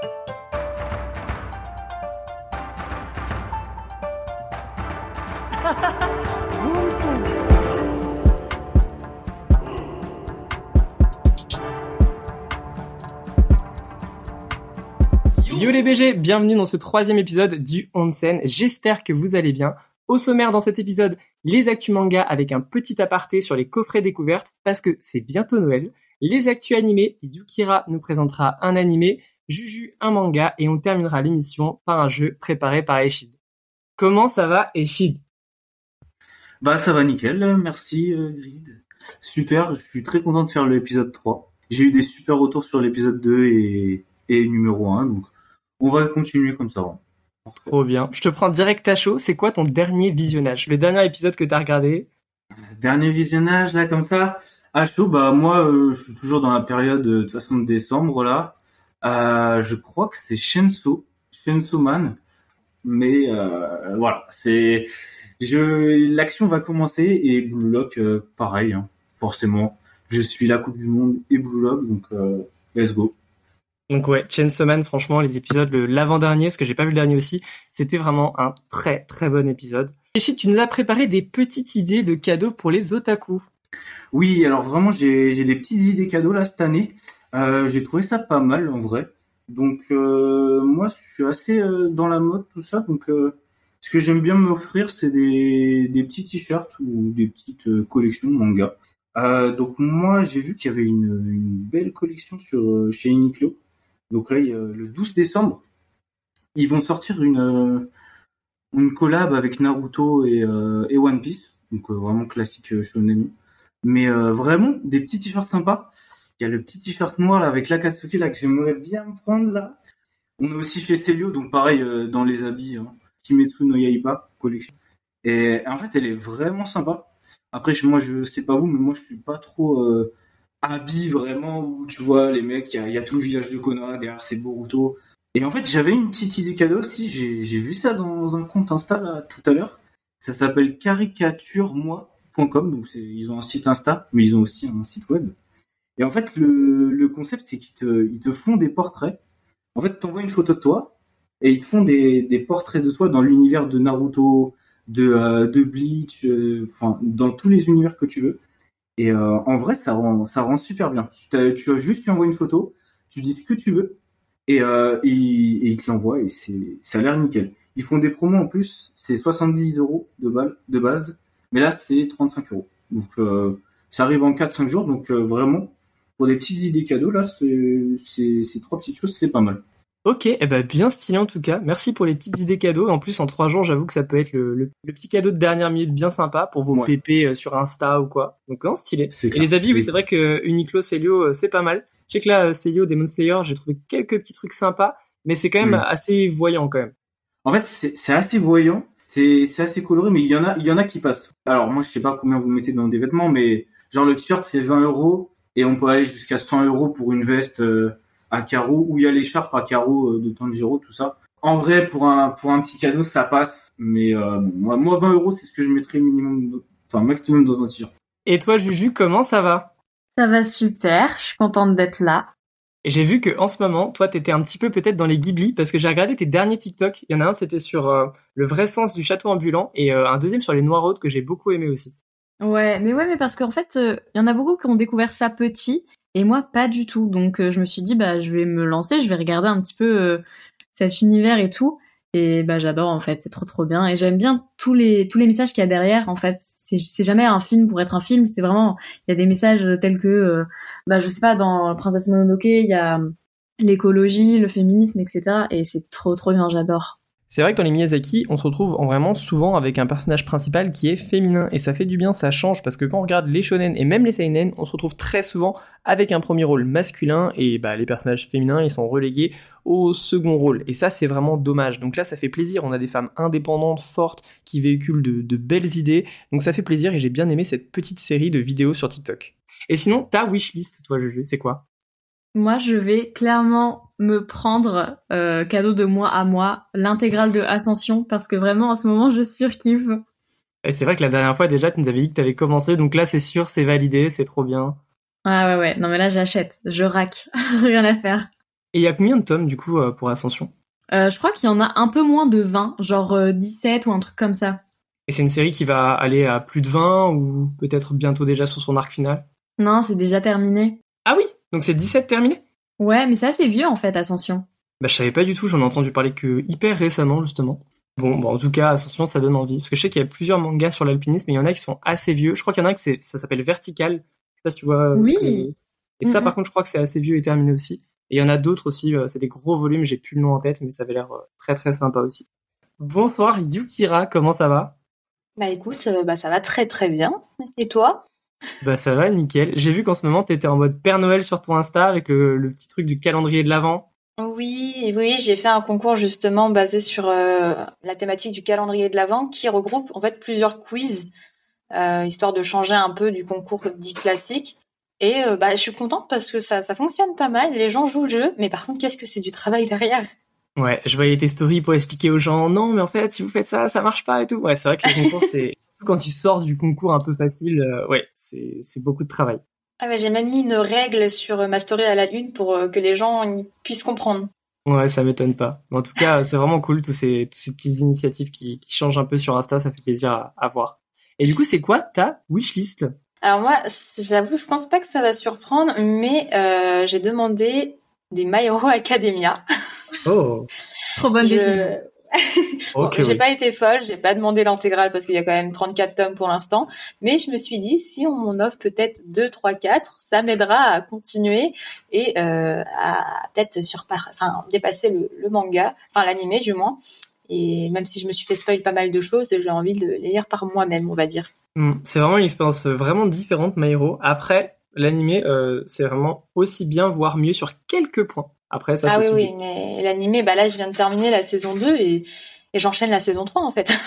Yo les BG, bienvenue dans ce troisième épisode du Onsen. J'espère que vous allez bien. Au sommaire dans cet épisode, les actus manga avec un petit aparté sur les coffrets découvertes parce que c'est bientôt Noël. Les actus animés, Yukira nous présentera un animé, Juju un manga et on terminera l'émission par un jeu préparé par Eshid. Comment ça va Eshid Bah ça va nickel, merci euh, Grid. Super, je suis très content de faire l'épisode 3. J'ai eu des super retours sur l'épisode 2 et, et numéro 1, donc on va continuer comme ça. Trop bien. Je te prends direct à chaud. C'est quoi ton dernier visionnage? Le dernier épisode que t'as regardé? Dernier visionnage, là, comme ça? À chaud, bah moi, euh, je suis toujours dans la période de toute façon de décembre, là. Euh, je crois que c'est Shenso, Shenso Man. Mais euh, voilà, c'est... Je... L'action va commencer et Blue Lock, euh, pareil, hein, forcément. Je suis la Coupe du Monde et Blue Lock, donc let's go. Donc ouais, Chainsaw Man, franchement, les épisodes, l'avant-dernier, parce que j'ai pas vu le dernier aussi, c'était vraiment un très très bon épisode. Eshit, tu nous as préparé des petites idées de cadeaux pour les otaku. Oui, alors vraiment, j'ai des petites idées cadeaux là cette année. Euh, j'ai trouvé ça pas mal en vrai. Donc euh, moi, je suis assez euh, dans la mode tout ça. Donc ce que j'aime bien m'offrir, c'est des, des petits t-shirts ou des petites collections manga. Euh, donc moi, j'ai vu qu'il y avait une, belle collection sur chez Uniqlo. Donc là, le 12 décembre, ils vont sortir une, une collab avec Naruto et, et One Piece. Donc vraiment classique shonen. Mais vraiment, des petits t-shirts sympas. Il y a le petit t-shirt noir là, avec l'Akatsuki là, que j'aimerais bien prendre là. On est aussi chez Celio, donc pareil dans les habits. Hein. Kimetsu no Yaiba collection. Et en fait, elle est vraiment sympa. Après, moi, je sais pas vous, mais moi, je suis pas trop... Euh, habille vraiment où tu vois les mecs, il y, y a, tout le village de Konoha derrière c'est Boruto. Et en fait, j'avais une petite idée cadeau aussi, j'ai vu ça dans un compte Insta là, tout à l'heure. Ça s'appelle caricaturemoi.com, donc ils ont un site Insta, mais ils ont aussi un site web. Et en fait, le, concept, c'est qu'ils te, font des portraits. En fait, t'envoies une photo de toi, et ils te font des, portraits de toi dans l'univers de Naruto, de, euh, Bleach, euh, enfin, dans tous les univers que tu veux. Et euh, en vrai, ça rend, super bien. Tu, as, juste, tu envoies une photo, tu dis ce que tu veux, et, ils te l'envoient, et ça a l'air nickel. Ils font des promos en plus, c'est 70 euros de, base, mais là, c'est 35 euros. Donc, ça arrive en 4-5 jours, donc vraiment, pour des petites idées cadeaux, là, c'est trois petites choses, c'est pas mal. Ok, eh ben bien stylé en tout cas. Merci pour les petites idées cadeaux. En plus, en trois jours, j'avoue que ça peut être le, le, le, petit cadeau de dernière minute bien sympa pour vos Ouais. pépés sur Insta ou quoi. Donc non, stylé. Et clair. les habits, oui, c'est vrai que Uniqlo, Celio, euh, c'est pas mal. Je sais que là, euh, Celio, Demon Slayer, j'ai trouvé quelques petits trucs sympas, mais c'est quand même assez voyant quand même. En fait, c'est assez voyant, c'est c'est assez coloré, mais il y en a, il y en a qui passent. Alors moi, je sais pas combien vous mettez dans des vêtements, mais genre le t-shirt c'est 20 euros et on peut aller jusqu'à 100 euros pour une veste euh, à carreaux ou il y a l'écharpe à carreaux euh, de Tanjiro, tout ça. En vrai, pour un pour un petit cadeau, ça passe, mais euh, moi, moi 20 euros, c'est ce que je mettrais minimum, enfin maximum dans un t-shirt. Et toi, Juju, comment ça va? Ça va super, je suis contente d'être là. Et j'ai vu que en ce moment, toi, t'étais un petit peu peut-être dans les Ghibli, parce que j'ai regardé tes derniers TikTok. Il y en a un, c'était sur euh, le vrai sens du château ambulant, et euh, un deuxième sur les Noiraudes que j'ai beaucoup aimé aussi. Ouais, mais ouais, mais parce qu'en fait, euh, il y en a beaucoup qui ont découvert ça petit, et moi pas du tout. Donc euh, je me suis dit, bah je vais me lancer, je vais regarder un petit peu euh, cet univers et tout. Et bah j'adore en fait, c'est trop trop bien. Et j'aime bien tous les tous les messages qu'il y a derrière. En fait, c'est jamais un film pour être un film. C'est vraiment il y a des messages tels que, bah je sais pas, dans Princesse Mononoke, il y a l'écologie, le féminisme, etc. Et c'est trop trop bien, j'adore. C'est vrai que dans les Miyazaki, on se retrouve en vraiment souvent avec un personnage principal qui est féminin et ça fait du bien, ça change parce que quand on regarde les shonen et même les seinen, on se retrouve très souvent avec un premier rôle masculin et bah les personnages féminins ils sont relégués au second rôle et ça c'est vraiment dommage. Donc là ça fait plaisir, on a des femmes indépendantes, fortes qui véhiculent de, de belles idées, donc ça fait plaisir et j'ai bien aimé cette petite série de vidéos sur TikTok. Et sinon ta wishlist toi Juju, c'est quoi? Moi, je vais clairement me prendre euh, cadeau de moi à moi l'intégrale de Ascension parce que vraiment en ce moment je surkiffe. Et c'est vrai que la dernière fois déjà tu nous avais dit que t'avais commencé, donc là c'est sûr, c'est validé, c'est trop bien. Ah ouais ouais, non mais là j'achète, je rack, rien à faire. Et il y a combien de tomes du coup euh, pour Ascension? Euh, je crois qu'il y en a un peu moins de 20, genre euh, 17 ou un truc comme ça. Et c'est une série qui va aller à plus de 20 ou peut-être bientôt déjà sur son arc final? Non, c'est déjà terminé. Ah oui Donc c'est 17 terminé Ouais, mais c'est assez vieux en fait, Ascension. Bah je savais pas du tout, j'en ai entendu parler que hyper récemment justement. Bon, bon, en tout cas, Ascension, ça donne envie. Parce que je sais qu'il y a plusieurs mangas sur l'alpinisme, mais il y en a qui sont assez vieux. Je crois qu'il y en a un qui ça s'appelle Vertical. Je sais pas si tu vois. ce Oui. que- Et ça, par contre, je crois que c'est assez vieux et terminé aussi. Et il y en a d'autres aussi, euh, c'est des gros volumes, j'ai plus le nom en tête, mais ça avait l'air euh, très très sympa aussi. Bonsoir Yukira, comment ça va? Bah écoute, euh, bah ça va très très bien. Et toi? Bah ça va, nickel. J'ai vu qu'en ce moment, t'étais en mode Père Noël sur ton Insta avec le, le petit truc du calendrier de l'Avent. Oui, oui, j'ai fait un concours justement basé sur euh, la thématique du calendrier de l'Avent qui regroupe en fait plusieurs quiz, euh, histoire de changer un peu du concours dit classique. Et euh, bah je suis contente parce que ça, ça fonctionne pas mal, les gens jouent le jeu, mais par contre qu'est-ce que c'est du travail derrière? Ouais, je voyais tes stories pour expliquer aux gens, non, mais en fait, si vous faites ça, ça marche pas et tout. Ouais, c'est vrai que les concours, c'est, surtout quand tu sors du concours un peu facile, euh, ouais, c'est, c'est beaucoup de travail. Ah bah, j'ai même mis une règle sur ma story à la une pour euh, que les gens y puissent comprendre. Ouais, ça m'étonne pas. Mais en tout cas, c'est vraiment cool, tous ces, tous ces petites initiatives qui, qui changent un peu sur Insta, ça fait plaisir à, à voir. Et du coup, c'est quoi ta wishlist? Alors moi, j'avoue, je pense pas que ça va surprendre, mais euh, j'ai demandé des My Hero Academia. Oh, Trop bonne Je- décision. Bon, ok, j'ai oui. pas été folle, j'ai pas demandé l'intégrale parce qu'il y a quand même 34 tomes pour l'instant, mais je me suis dit si on m'en offre peut-être 2, 3, 4, ça m'aidera à continuer et euh, à peut-être enfin dépasser le, le manga, enfin l'animé du moins. Et même si je me suis fait spoil pas mal de choses, j'ai envie de les lire par moi-même, on va dire. Hmm, C'est vraiment une expérience vraiment différente, My Hero. Après, l'animé, euh, c'est vraiment aussi bien, voire mieux sur quelques points. Après, ça, ah oui, oui, mais l'animé, bah là je viens de terminer la saison 2 et, et j'enchaîne la saison 3 en fait.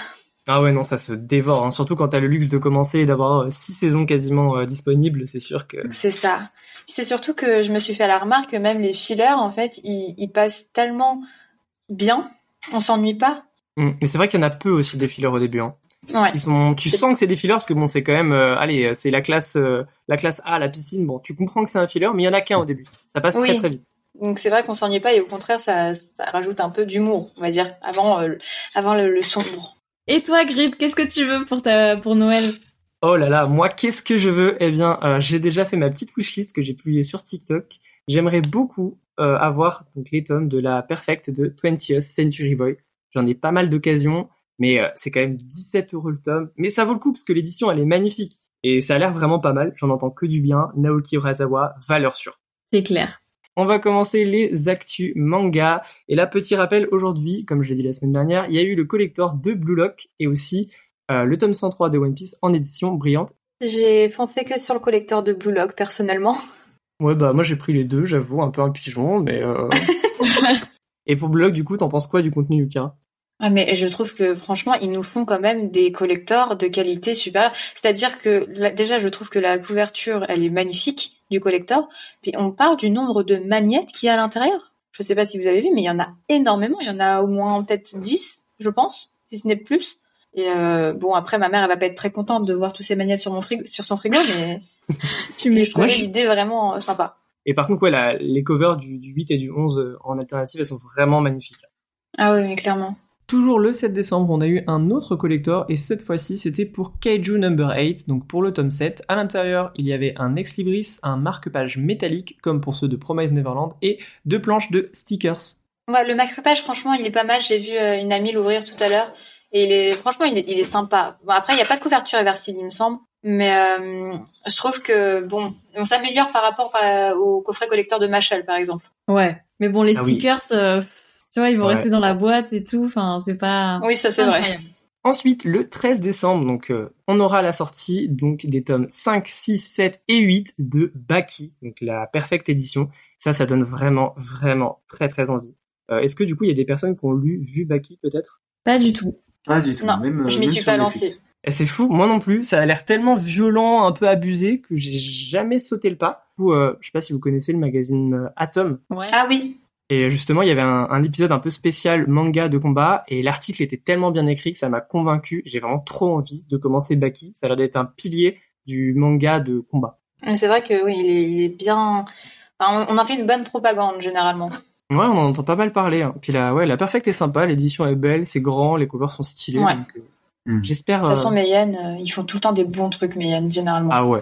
Ah ouais, non, ça se dévore. hein. Surtout quand t'as le luxe de commencer et d'avoir euh, six saisons quasiment euh, disponibles, c'est sûr que... C'est ça. C'est surtout que je me suis fait la remarque que même les fillers, en fait, ils, ils passent tellement bien, on s'ennuie pas. Hmm, Mais c'est vrai qu'il y en a peu aussi des fillers au début. Hein. Ouais. Ils sont, tu sens que c'est des fillers parce que bon, c'est quand même, euh, allez, c'est la classe, euh, la classe A, la piscine. Bon, tu comprends que c'est un filler, mais il y en a qu'un au début. Ça passe Oui. très très vite. Donc c'est vrai qu'on s'ennuie pas et au contraire, ça, ça rajoute un peu d'humour, on va dire, avant, euh, le- avant le, le sombre. Et toi, Grid, qu'est-ce que tu veux pour ta pour Noël? Oh là là, moi, qu'est-ce que je veux? Eh bien, euh, j'ai déjà fait ma petite wishlist que j'ai publiée sur TikTok. J'aimerais beaucoup euh, avoir donc les tomes de la Perfect de 20th Century Boy. J'en ai pas mal d'occasions, mais euh, c'est quand même 17 euros le tome. Mais ça vaut le coup parce que l'édition, elle est magnifique. Et ça a l'air vraiment pas mal. J'en entends que du bien. Naoki Urasawa, valeur sûre. C'est clair. On va commencer les actus manga. Et là, petit rappel, aujourd'hui, comme je l'ai dit la semaine dernière, il y a eu le collector de Blue Lock et aussi euh, le tome 103 de One Piece en édition brillante. J'ai foncé que sur le collecteur de Blue Lock, personnellement. Ouais, bah moi j'ai pris les deux, j'avoue, un peu un pigeon, mais... Euh... et pour Blue Lock, du coup, t'en penses quoi du contenu, Lucas? Ah mais je trouve que franchement ils nous font quand même des collecteurs de qualité supérieure. C'est-à-dire que là, déjà je trouve que la couverture elle est magnifique du collector. Puis on parle du nombre de magnettes qu'il y a à l'intérieur. Je sais pas si vous avez vu mais il y en a énormément. Il y en a au moins peut-être 10 je pense, si ce n'est plus. Et euh, bon après ma mère elle va pas être très contente de voir tous ces magnettes sur mon frigo, sur son frigo mais Tu je trouvais l'idée vraiment euh, sympa. Et par contre, ouais, la- les covers du, du 8 et du 11 euh, en alternative, elles sont vraiment magnifiques. Ah oui mais clairement. Toujours le 7 décembre, on a eu un autre collector et cette fois-ci c'était pour Kaiju Number 8, donc pour le tome 7. À l'intérieur, il y avait un ex libris, un marque-page métallique comme pour ceux de Promise Neverland et deux planches de stickers. Ouais, le macropage, franchement, il est pas mal. J'ai vu euh, une amie l'ouvrir tout à l'heure. Et il est, franchement, il est, il est sympa. Bon, après, il n'y a pas de couverture réversible, il me semble. Mais euh, je trouve que, bon, on s'améliore par rapport par- au coffret collecteur de Machel, par exemple. Ouais. Mais bon, les Ah oui. stickers, euh, tu vois, ils vont Ouais. rester dans la boîte et tout. Enfin, c'est pas. Oui, ça, c'est vrai. Ensuite, le 13 décembre, donc euh, on aura la sortie donc des tomes 5, 6, 7 et 8 de Baki, donc la perfecte édition. Ça, ça donne vraiment, vraiment très très envie. Euh, Est-ce que du coup, il y a des personnes qui ont lu, vu Baki peut-être? Pas du tout. Pas du tout. Non, même, euh, je m'y suis pas lancée. Et c'est fou, moi non plus. Ça a l'air tellement violent, un peu abusé que j'ai jamais sauté le pas. Du coup, euh, je sais pas si vous connaissez le magazine Atom. Ouais. Ah oui. Et justement, il y avait un, un épisode un peu spécial manga de combat et l'article était tellement bien écrit que ça m'a convaincu. J'ai vraiment trop envie de commencer Baki. Ça a l'air d'être un pilier du manga de combat. C'est vrai que oui, il est, il est bien. Enfin, on en fait une bonne propagande, généralement. Ouais, on en entend pas mal parler. Hein. Puis la, ouais, la Perfect est sympa, l'édition est belle, c'est grand, les covers sont stylés. Ouais. donc, euh, Mm. J'espère. De toute façon, euh, Mayenne, euh, ils font tout le temps des bons trucs, Mayenne, généralement. Ah ouais.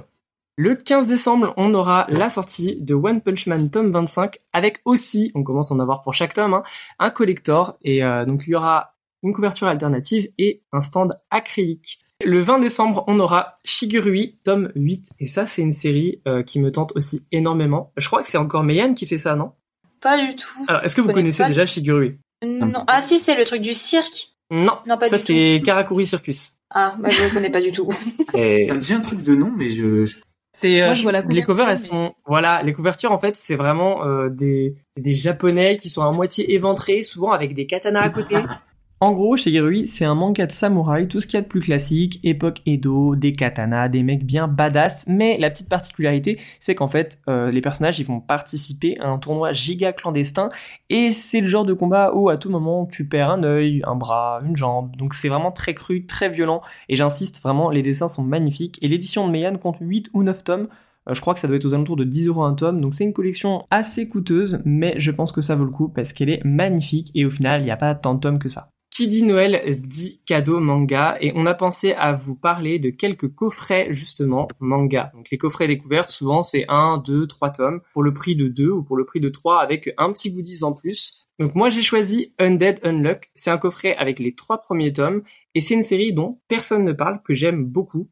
Le 15 décembre, on aura la sortie de One Punch Man tome 25 avec aussi, on commence à en avoir pour chaque tome, hein, un collector et euh, donc il y aura une couverture alternative et un stand acrylique. Le 20 décembre, on aura Shigurui tome 8 et ça c'est une série euh, qui me tente aussi énormément. Je crois que c'est encore Meian qui fait ça, non? Pas du tout. Alors, est-ce que vous connais connaissez déjà Shigurui? Non. Ah si, c'est le truc du cirque. Non, Non, pas ça du c'est Karakuri Circus. Ah, bah, je ne connais pas du tout. Et Ça me dit un truc de nom, mais je. je- C'est euh, Moi, je vois la les covers elles mais- sont voilà les couvertures en fait c'est vraiment euh, des des japonais qui sont à moitié éventrés souvent avec des katanas à côté. En gros, Shigerui, c'est un manga de samouraï, tout ce qu'il y a de plus classique, époque Edo, des katanas, des mecs bien badass, mais la petite particularité, c'est qu'en fait, euh, les personnages, ils vont participer à un tournoi giga clandestin, et c'est le genre de combat où à tout moment, tu perds un œil, un bras, une jambe, donc c'est vraiment très cru, très violent, et j'insiste, vraiment, les dessins sont magnifiques, et l'édition de Meian compte 8 ou 9 tomes, euh, je crois que ça doit être aux alentours de 10 euros un tome, donc c'est une collection assez coûteuse, mais je pense que ça vaut le coup parce qu'elle est magnifique. Et au final, il n'y a pas tant de tomes que ça. Qui dit Noël dit cadeau manga et on a pensé à vous parler de quelques coffrets justement manga. Donc les coffrets découvertes souvent c'est 1, 2, 3 tomes pour le prix de 2 ou pour le prix de 3 avec un petit goodies en plus. Donc moi j'ai choisi Undead Unluck, c'est un coffret avec les trois premiers tomes et c'est une série dont personne ne parle que j'aime beaucoup.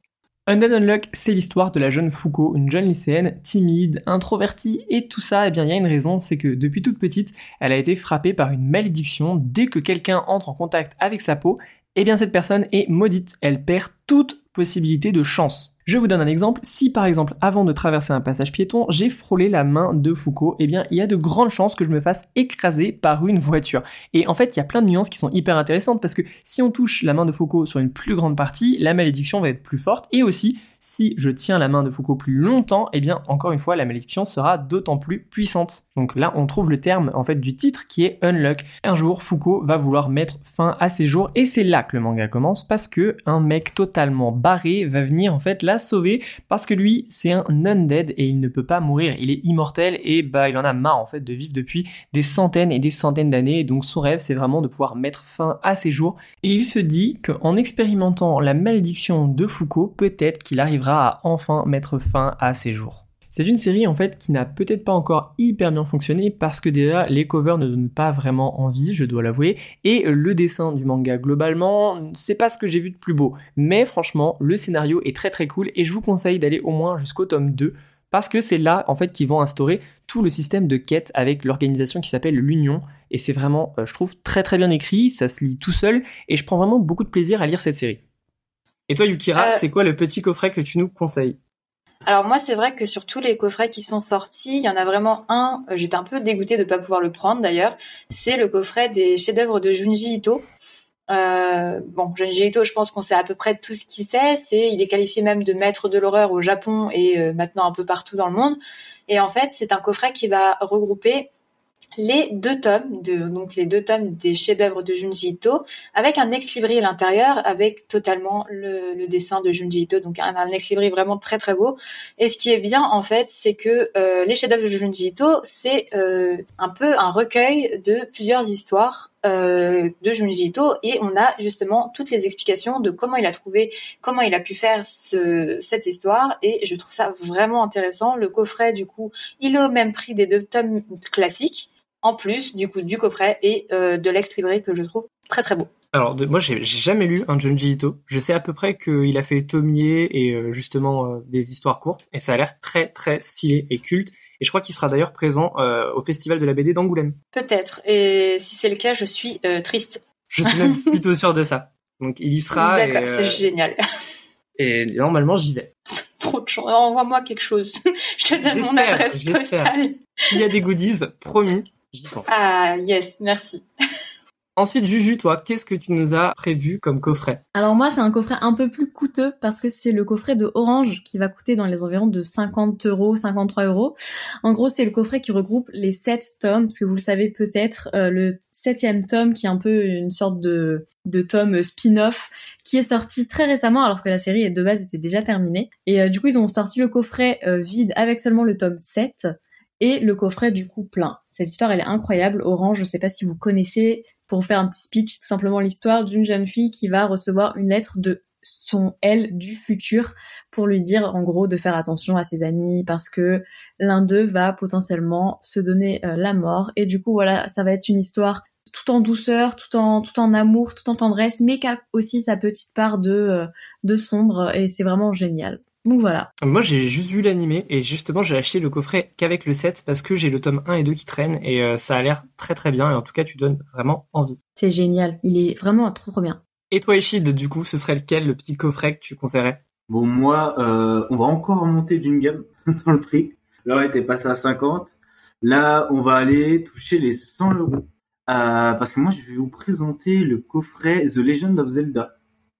Undead Unluck, c'est l'histoire de la jeune Foucault, une jeune lycéenne timide, introvertie, et tout ça, eh bien, il y a une raison, c'est que depuis toute petite, elle a été frappée par une malédiction. Dès que quelqu'un entre en contact avec sa peau, eh bien, cette personne est maudite. Elle perd toute possibilité de chance. Je vous donne un exemple. Si par exemple, avant de traverser un passage piéton, j'ai frôlé la main de Foucault, eh bien, il y a de grandes chances que je me fasse écraser par une voiture. Et en fait, il y a plein de nuances qui sont hyper intéressantes parce que si on touche la main de Foucault sur une plus grande partie, la malédiction va être plus forte. Et aussi, si je tiens la main de Foucault plus longtemps, eh bien, encore une fois, la malédiction sera d'autant plus puissante. Donc là, on trouve le terme, en fait, du titre qui est Unlock. Un jour, Foucault va vouloir mettre fin à ses jours et c'est là que le manga commence parce que un mec totalement barré va venir, en fait, la sauver parce que lui, c'est un undead et il ne peut pas mourir. Il est immortel et bah, il en a marre, en fait, de vivre depuis des centaines et des centaines d'années. Donc son rêve, c'est vraiment de pouvoir mettre fin à ses jours. Et il se dit qu'en expérimentant la malédiction de Foucault, peut-être qu'il à enfin mettre fin à ses jours. C'est une série en fait qui n'a peut-être pas encore hyper bien fonctionné parce que déjà les covers ne donnent pas vraiment envie, je dois l'avouer, et le dessin du manga globalement, c'est pas ce que j'ai vu de plus beau. Mais franchement, le scénario est très très cool et je vous conseille d'aller au moins jusqu'au tome 2 parce que c'est là en fait qu'ils vont instaurer tout le système de quête avec l'organisation qui s'appelle l'Union et c'est vraiment, euh, je trouve, très très bien écrit, ça se lit tout seul et je prends vraiment beaucoup de plaisir à lire cette série. Et toi Yukira, Euh, c'est quoi le petit coffret que tu nous conseilles? Alors moi, c'est vrai que sur tous les coffrets qui sont sortis, il y en a vraiment un. euh, J'étais un peu dégoûtée de pas pouvoir le prendre d'ailleurs. C'est le coffret des chefs-d'œuvre de Junji Ito. Euh, bon, Junji Ito, je pense qu'on sait à peu près tout ce qu'il sait. C'est, il est qualifié même de maître de l'horreur au Japon et euh, maintenant un peu partout dans le monde. Et en fait, c'est un coffret qui va regrouper les deux tomes, de, donc les deux tomes des chefs-d'œuvre de Junji Ito, avec un ex-libri à l'intérieur, avec totalement le, le dessin de Junji Ito, donc un, un ex-libri vraiment très très beau. Et ce qui est bien en fait, c'est que euh, les chefs-d'œuvre de Junji Ito, c'est euh, un peu un recueil de plusieurs histoires euh, de Junji Ito, et on a justement toutes les explications de comment il a trouvé, comment il a pu faire ce, cette histoire, et je trouve ça vraiment intéressant. Le coffret, du coup, il est au même prix des deux tomes classiques en plus du coup du coffret et euh, de l'ex-libri que je trouve très très beau. Alors, moi, j'ai jamais lu un Junji Ito. Je sais à peu près qu'il a fait Tomier et euh, justement des histoires courtes, et ça a l'air très très stylé et culte. Et je crois qu'il sera d'ailleurs présent euh, au Festival de la BD d'Angoulême. Peut-être. Et si c'est le cas, je suis euh, triste. Je suis même plutôt sûr de ça. Donc, il y sera. D'accord, c'est euh, génial. et normalement, j'y vais. Trop de chance. Envoie-moi quelque chose. je te donne mon adresse postale. S'il y a des goodies, promis, j'y pense. Ah yes, merci. Ensuite, Juju, toi, qu'est-ce que tu nous as prévu comme coffret? Alors moi, c'est un coffret un peu plus coûteux parce que c'est le coffret de Orange qui va coûter dans les environs de 50 euros, 53 euros. En gros, c'est le coffret qui regroupe les sept tomes, parce que vous le savez peut-être, euh, le septième tome qui est un peu une sorte de, de tome spin-off qui est sorti très récemment alors que la série de base était déjà terminée. Et euh, du coup, ils ont sorti le coffret euh, vide avec seulement le tome 7. et le coffret du coup plein. Cette histoire elle est incroyable. Orange, je sais pas si vous connaissez, pour faire un petit speech, tout simplement l'histoire d'une jeune fille qui va recevoir une lettre de son elle du futur pour lui dire en gros de faire attention à ses amis parce que l'un d'eux va potentiellement se donner euh, la mort et du coup voilà ça va être une histoire tout en douceur, tout en tout en amour, tout en tendresse, mais qui a aussi sa petite part de euh, de sombre et c'est vraiment génial. Donc voilà. Moi j'ai juste vu l'animé et justement j'ai acheté le coffret qu'avec le 7 parce que j'ai le tome 1 et 2 qui traînent et euh, ça a l'air très très bien et en tout cas tu donnes vraiment envie. C'est génial, il est vraiment trop trop bien. Et toi Ishid, du coup, ce serait lequel le petit coffret que tu conseillerais? Bon moi, euh, on va encore monter d'une gamme dans le prix. Là on était passé à 50. Là on va aller toucher les 100 euros. Euh, parce que moi, je vais vous présenter le coffret The Legend of Zelda.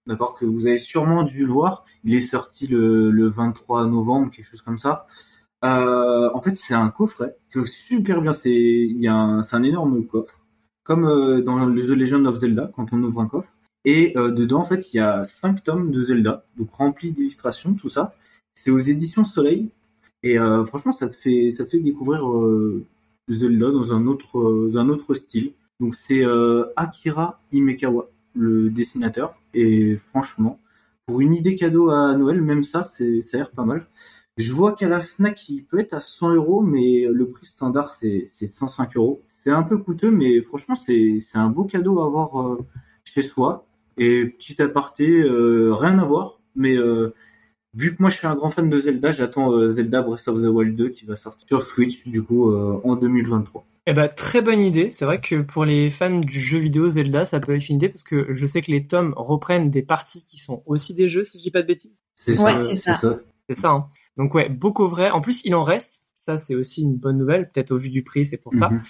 D'accord, que vous avez sûrement dû le voir. Il est sorti le, le 23 novembre, quelque chose comme ça. Euh, en fait, c'est un coffret que super bien. C'est il y a un, un énorme coffre, comme euh, dans The Legend of Zelda quand on ouvre un coffre. Et euh, dedans, en fait, il y a cinq tomes de Zelda, donc remplis d'illustrations, tout ça. C'est aux éditions Soleil. Et franchement, ça te fait ça te fait découvrir Zelda dans un autre, euh, un autre style. Donc c'est Akira Imekawa, le dessinateur. Et franchement, pour une idée cadeau à Noël, même ça, c'est, ça a l'air pas mal. Je vois qu'à la Fnac, il peut être à 100 euros, mais le prix standard, c'est, c'est 105 euros. C'est un peu coûteux, mais franchement, c'est, un beau cadeau à avoir euh, chez soi. Et petit aparté, euh, rien à voir, mais euh, vu que moi je suis un grand fan de Zelda, j'attends Zelda Breath of the Wild 2 qui va sortir sur Switch du coup en 2023. Eh ben, très bonne idée. C'est vrai que pour les fans du jeu vidéo Zelda, ça peut être une idée parce que je sais que les tomes reprennent des parties qui sont aussi des jeux, si je dis pas de bêtises. C'est Ouais, ça, c'est ça. ça. C'est ça. Hein. Donc ouais, beau coffret. En plus, il en reste. Ça, c'est aussi une bonne nouvelle. Peut-être au vu du prix, c'est pour ça. Mhm.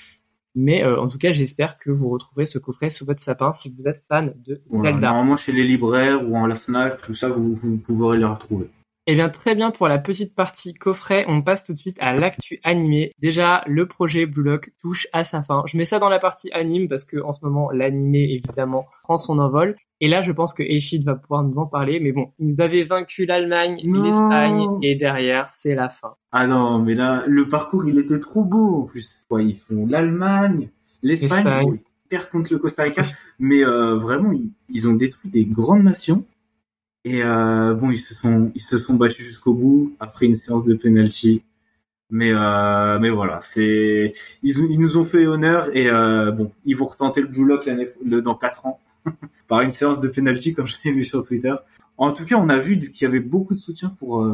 Mais euh, en tout cas, j'espère que vous retrouverez ce coffret sous votre sapin si vous êtes fan de Voilà, Zelda. Normalement chez les libraires ou en la Fnac, tout ça, vous, vous pourrez les retrouver. Eh bien, très bien pour la petite partie coffret. On passe tout de suite à l'actu animé. Déjà, le projet Blue Lock touche à sa fin. Je mets ça dans la partie anime parce que en ce moment, l'animé évidemment prend son envol. Et là, je pense que Eishid va pouvoir nous en parler. Mais bon, ils avaient vaincu l'Allemagne, l'Espagne, et derrière, c'est la fin. Ah non, mais là, le parcours, il était trop beau en plus. Ouais, ils font l'Allemagne, l'Espagne, L'Espagne. bon, ils perdent contre le Costa Rica, mais euh, vraiment, ils, ils ont détruit des grandes nations. Et euh, bon, ils se sont, ils se sont battus jusqu'au bout après une séance de penalty. Mais euh, mais voilà, c'est ils, ils nous ont fait honneur et euh, bon, ils vont retenter le Blue Lock dans quatre ans par une séance de penalty comme je l'ai vu sur Twitter. En tout cas, on a vu qu'il y avait beaucoup de soutien pour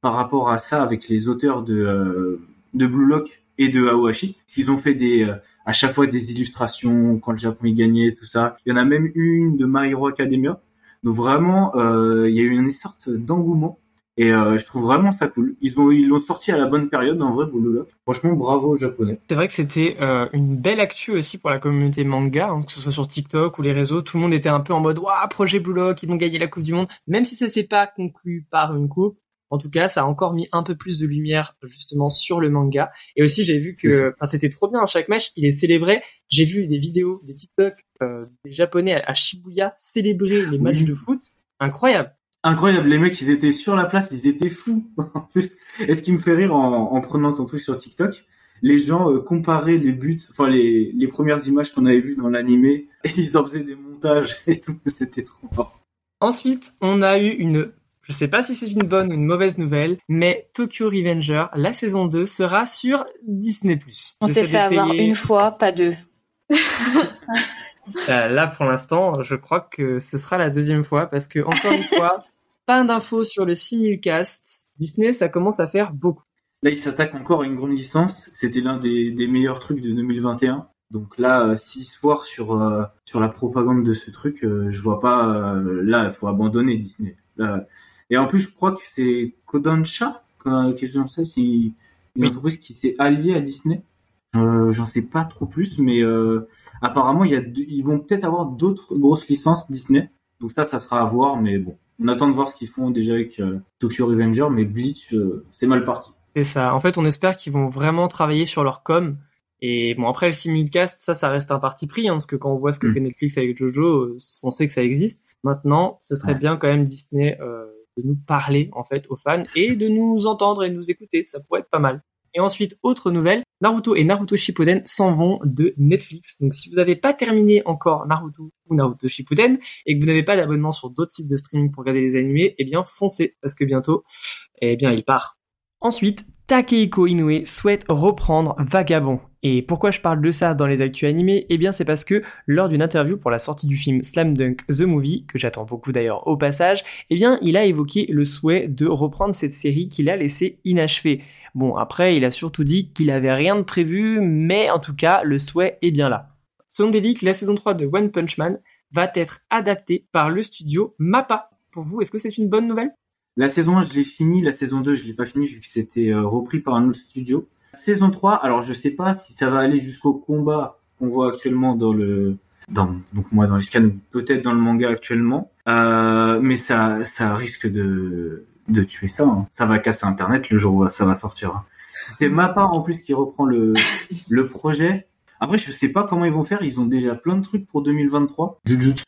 par rapport à ça avec les auteurs de de Blue Lock et de Aohashi. Ils ont fait des à chaque fois des illustrations quand le Japon y gagnait tout ça. Il y en a même une de My Hero Academia. Donc vraiment, euh, il y a eu une sorte d'engouement et euh, je trouve vraiment ça cool. Ils ont ils l'ont sorti à la bonne période en vrai Blue Lock. Franchement, bravo aux Japonais. C'est vrai que c'était euh, une belle actu aussi pour la communauté manga, hein, que ce soit sur TikTok ou les réseaux. Tout le monde était un peu en mode Waouh, projet Blue ils vont gagner la Coupe du Monde. Même si ça s'est pas conclu par une coupe, en tout cas, ça a encore mis un peu plus de lumière justement sur le manga. Et aussi, j'ai vu que, enfin, c'était trop bien. Chaque match, il est célébré. J'ai vu des vidéos, des TikTok euh, des Japonais à, à Shibuya célébrer les matchs Oui. de foot. Incroyable. Incroyable, les mecs, ils étaient sur la place, ils étaient fous. en plus, et ce qui me fait rire en, en prenant ton truc sur TikTok, les gens euh, comparaient les buts, enfin les, les premières images qu'on avait vues dans l'animé, et ils en faisaient des montages et tout, c'était trop fort. Ensuite, on a eu une, je sais pas si c'est une bonne ou une mauvaise nouvelle, mais Tokyo Revenger, la saison 2 sera sur Disney+. On s'est fait avoir une fois, pas deux. Euh, là, pour l'instant, je crois que ce sera la deuxième fois parce que, encore une fois, pas d'infos sur le simulcast. Disney, ça commence à faire beaucoup. Là, ils s'attaquent encore à une grande licence, c'était l'un des, des meilleurs trucs de 2021. Donc là, euh, s'ils se foirent sur, euh, sur la propagande de ce truc, euh, je vois pas, euh, là, il faut abandonner Disney. Là. Et en plus, je crois que c'est Kodansha, euh, quelque chose comme ça, c'est une Oui. entreprise qui s'est alliée à Disney. Euh, J'en sais pas trop plus, mais euh, apparemment, il y a deux- ils vont peut-être avoir d'autres grosses licences Disney. Donc ça, ça sera à voir, mais bon. On attend de voir ce qu'ils font déjà avec euh, Tokyo Revenger, mais Bleach, c'est mal parti. C'est ça. En fait, on espère qu'ils vont vraiment travailler sur leur com. Et bon, après le simulcast, ça, ça reste un parti pris, hein, parce que quand on voit ce que Mm. fait Netflix avec Jojo, on sait que ça existe. Maintenant, ce serait Ouais. bien quand même Disney euh, de nous parler en fait aux fans et de nous entendre et nous écouter. Ça pourrait être pas mal. Et ensuite, autre nouvelle, Naruto et Naruto Shippuden s'en vont de Netflix. Donc si vous n'avez pas terminé encore Naruto ou Naruto Shippuden et que vous n'avez pas d'abonnement sur d'autres sites de streaming pour regarder les animés, eh bien foncez parce que bientôt, eh bien il part. Ensuite, Takehiko Inoue souhaite reprendre Vagabond. Et pourquoi je parle de ça dans les actus animés? Eh bien c'est parce que lors d'une interview pour la sortie du film Slam Dunk The Movie, que j'attends beaucoup d'ailleurs au passage, eh bien il a évoqué le souhait de reprendre cette série qu'il a laissée inachevée. Bon, après, il a surtout dit qu'il avait rien de prévu, mais en tout cas, le souhait est bien là. Selon des la saison 3 de One Punch Man va être adaptée par le studio MAPPA. Pour vous, est-ce que c'est une bonne nouvelle? La saison 1, je l'ai fini, la saison 2, je l'ai pas fini vu que c'était euh, repris par un autre studio. Saison 3, alors je sais pas si ça va aller jusqu'au combat qu'on voit actuellement dans le dans donc moi dans les scans peut-être dans le manga actuellement euh, mais ça ça risque de de tuer ça. Hein. Ça va casser Internet le jour où ça va sortir. Hein. C'est Mappa en plus qui reprend le, le projet. Après, je sais pas comment ils vont faire. Ils ont déjà plein de trucs pour 2023. Jujutsu,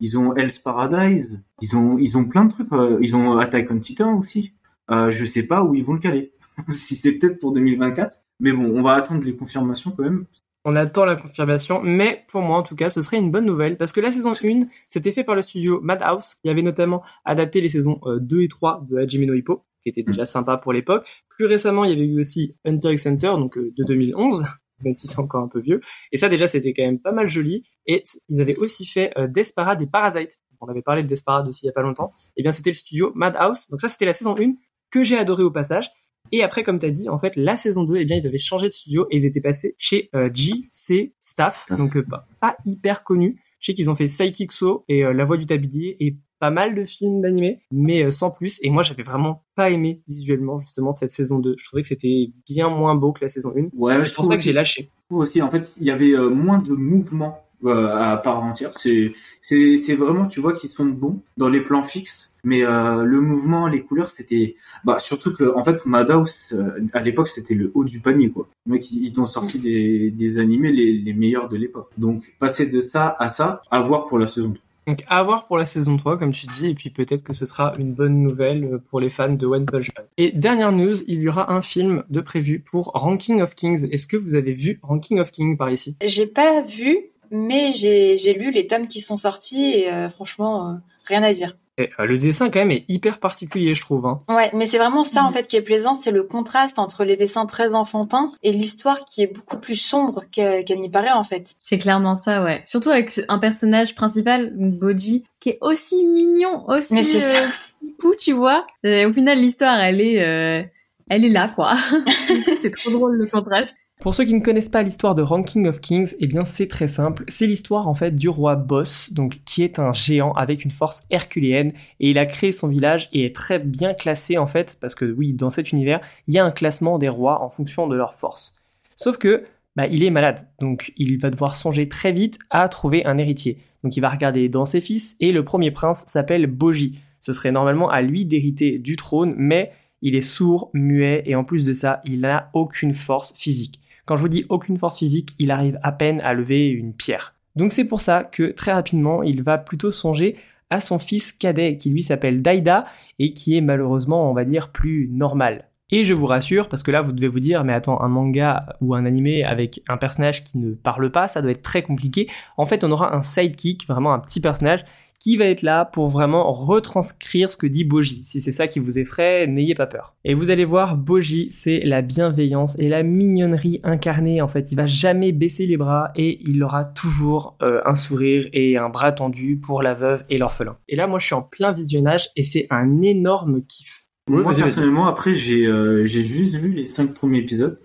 ils ont Hell's Paradise, ils ont ils ont plein de trucs. Euh, ils ont Attack on Titan aussi. Euh, je sais pas où ils vont le caler. si c'est peut-être pour 2024. Mais bon, on va attendre les confirmations quand même. On attend la confirmation, mais pour moi en tout cas, ce serait une bonne nouvelle parce que la saison 1, c'était fait par le studio Madhouse, qui avait notamment adapté les saisons 2 euh, et 3 de Hajime no Hippo, qui était déjà sympa pour l'époque. Plus récemment, il y avait eu aussi Hunter x Hunter, donc euh, de 2011, même si c'est encore un peu vieux. Et ça déjà, c'était quand même pas mal joli. Et ils avaient aussi fait euh, Desperate et Parasite. On avait parlé de Desperate aussi il y a pas longtemps. Et eh bien, c'était le studio Madhouse. Donc ça, c'était la saison 1 que j'ai adoré au passage. Et après, comme tu as dit, en fait, la saison 2, eh bien, ils avaient changé de studio et ils étaient passés chez euh, JC Staff, ah. donc euh, pas, hyper connu. Je sais qu'ils ont fait Psychic So et euh, La Voix du Tablier et pas mal de films d'animé, mais euh, sans plus. Et moi, j'avais vraiment pas aimé visuellement justement cette saison 2. Je trouvais que c'était bien moins beau que la saison 1. Ouais, c'est pour ça que j'ai lâché. Aussi, en fait, il y avait moins de mouvement à part entière. C'est, c'est, c'est vraiment, tu vois, qu'ils sont bons dans les plans fixes mais euh, le mouvement, les couleurs, c'était bah surtout que en fait Madhouse euh, à l'époque c'était le haut du panier quoi. Ils ont sorti des, des animés les, les meilleurs de l'époque. Donc passer de ça à ça, à voir pour la saison 3. Donc à voir pour la saison 3 comme tu dis et puis peut-être que ce sera une bonne nouvelle pour les fans de One Punch Man. Et dernière news, il y aura un film de prévu pour Ranking of Kings. Est-ce que vous avez vu Ranking of Kings par ici? J'ai pas vu mais j'ai lu les tomes qui sont sortis et euh, franchement rien à dire. Euh, le dessin quand même est hyper particulier, je trouve. Hein. Ouais, mais c'est vraiment ça en fait qui est plaisant, c'est le contraste entre les dessins très enfantins et l'histoire qui est beaucoup plus sombre qu'elle n'y paraît en fait. C'est clairement ça, ouais. Surtout avec un personnage principal, Boji, qui est aussi mignon, aussi mais c'est ça. Euh, tu vois. au final, l'histoire, elle est, euh, elle est là, quoi. c'est trop drôle le contraste. Pour ceux qui ne connaissent pas l'histoire de Ranking of Kings, eh bien c'est très simple. C'est l'histoire en fait du roi Boss, donc qui est un géant avec une force herculéenne et il a créé son village et est très bien classé en fait parce que oui, dans cet univers, il y a un classement des rois en fonction de leur force. Sauf que bah, il est malade, donc il va devoir songer très vite à trouver un héritier. Donc il va regarder dans ses fils et le premier prince s'appelle Boji. Ce serait normalement à lui d'hériter du trône, mais il est sourd, muet et en plus de ça, il n'a aucune force physique. Quand je vous dis aucune force physique, il arrive à peine à lever une pierre. Donc c'est pour ça que très rapidement, il va plutôt songer à son fils cadet qui lui s'appelle Daida et qui est malheureusement, on va dire, plus normal. Et je vous rassure, parce que là vous devez vous dire, mais attends, un manga ou un animé avec un personnage qui ne parle pas, ça doit être très compliqué. En fait, on aura un sidekick, vraiment un petit personnage qui va être là pour vraiment retranscrire ce que dit Boji. Si c'est ça qui vous effraie, n'ayez pas peur. Et vous allez voir, Boji, c'est la bienveillance et la mignonnerie incarnée. En fait, il va jamais baisser les bras et il aura toujours euh, un sourire et un bras tendu pour la veuve et l'orphelin. Et là, moi, je suis en plein visionnage et c'est un énorme kiff. moi, personnellement, après, euh, j'ai juste vu les cinq premiers épisodes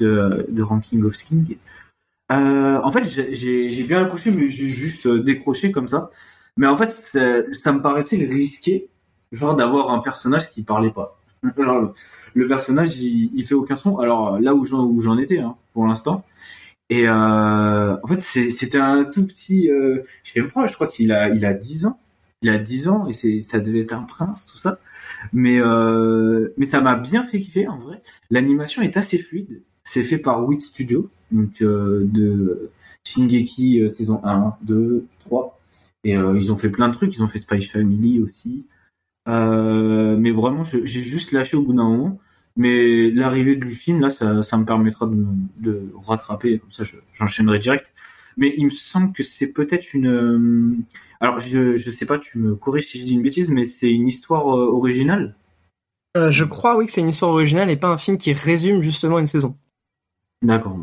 de, de Ranking of King. Euh, en fait, j'ai bien accroché, mais j'ai juste décroché comme ça. Mais en fait, ça me paraissait risqué, genre d'avoir un personnage qui parlait pas. le, personnage, il, il, fait aucun son. Alors là où j'en étais, hein, pour l'instant. Et euh, en fait, c'était un tout petit. Euh, je sais pas, je crois qu'il a, il a 10 ans. Il a 10 ans et c'est, ça devait être un prince, tout ça. Mais euh, mais ça m'a bien fait kiffer en vrai. L'animation est assez fluide. C'est fait par Wit Studio, donc euh, de Shingeki saison 1, 2, 3 et euh, ils ont fait plein de trucs, ils ont fait Spy Family aussi. Euh, mais vraiment, j'ai juste lâché au bout d'un moment. Mais l'arrivée du film, là, ça, ça me permettra de, de rattraper, comme ça je- j'enchaînerai direct. Mais il me semble que c'est peut-être une... euh, Alors, je, je sais pas, tu me corriges si je dis une bêtise, mais c'est une histoire euh, originale? Euh, je crois, oui, que c'est une histoire originale et pas un film qui résume justement une saison. D'accord,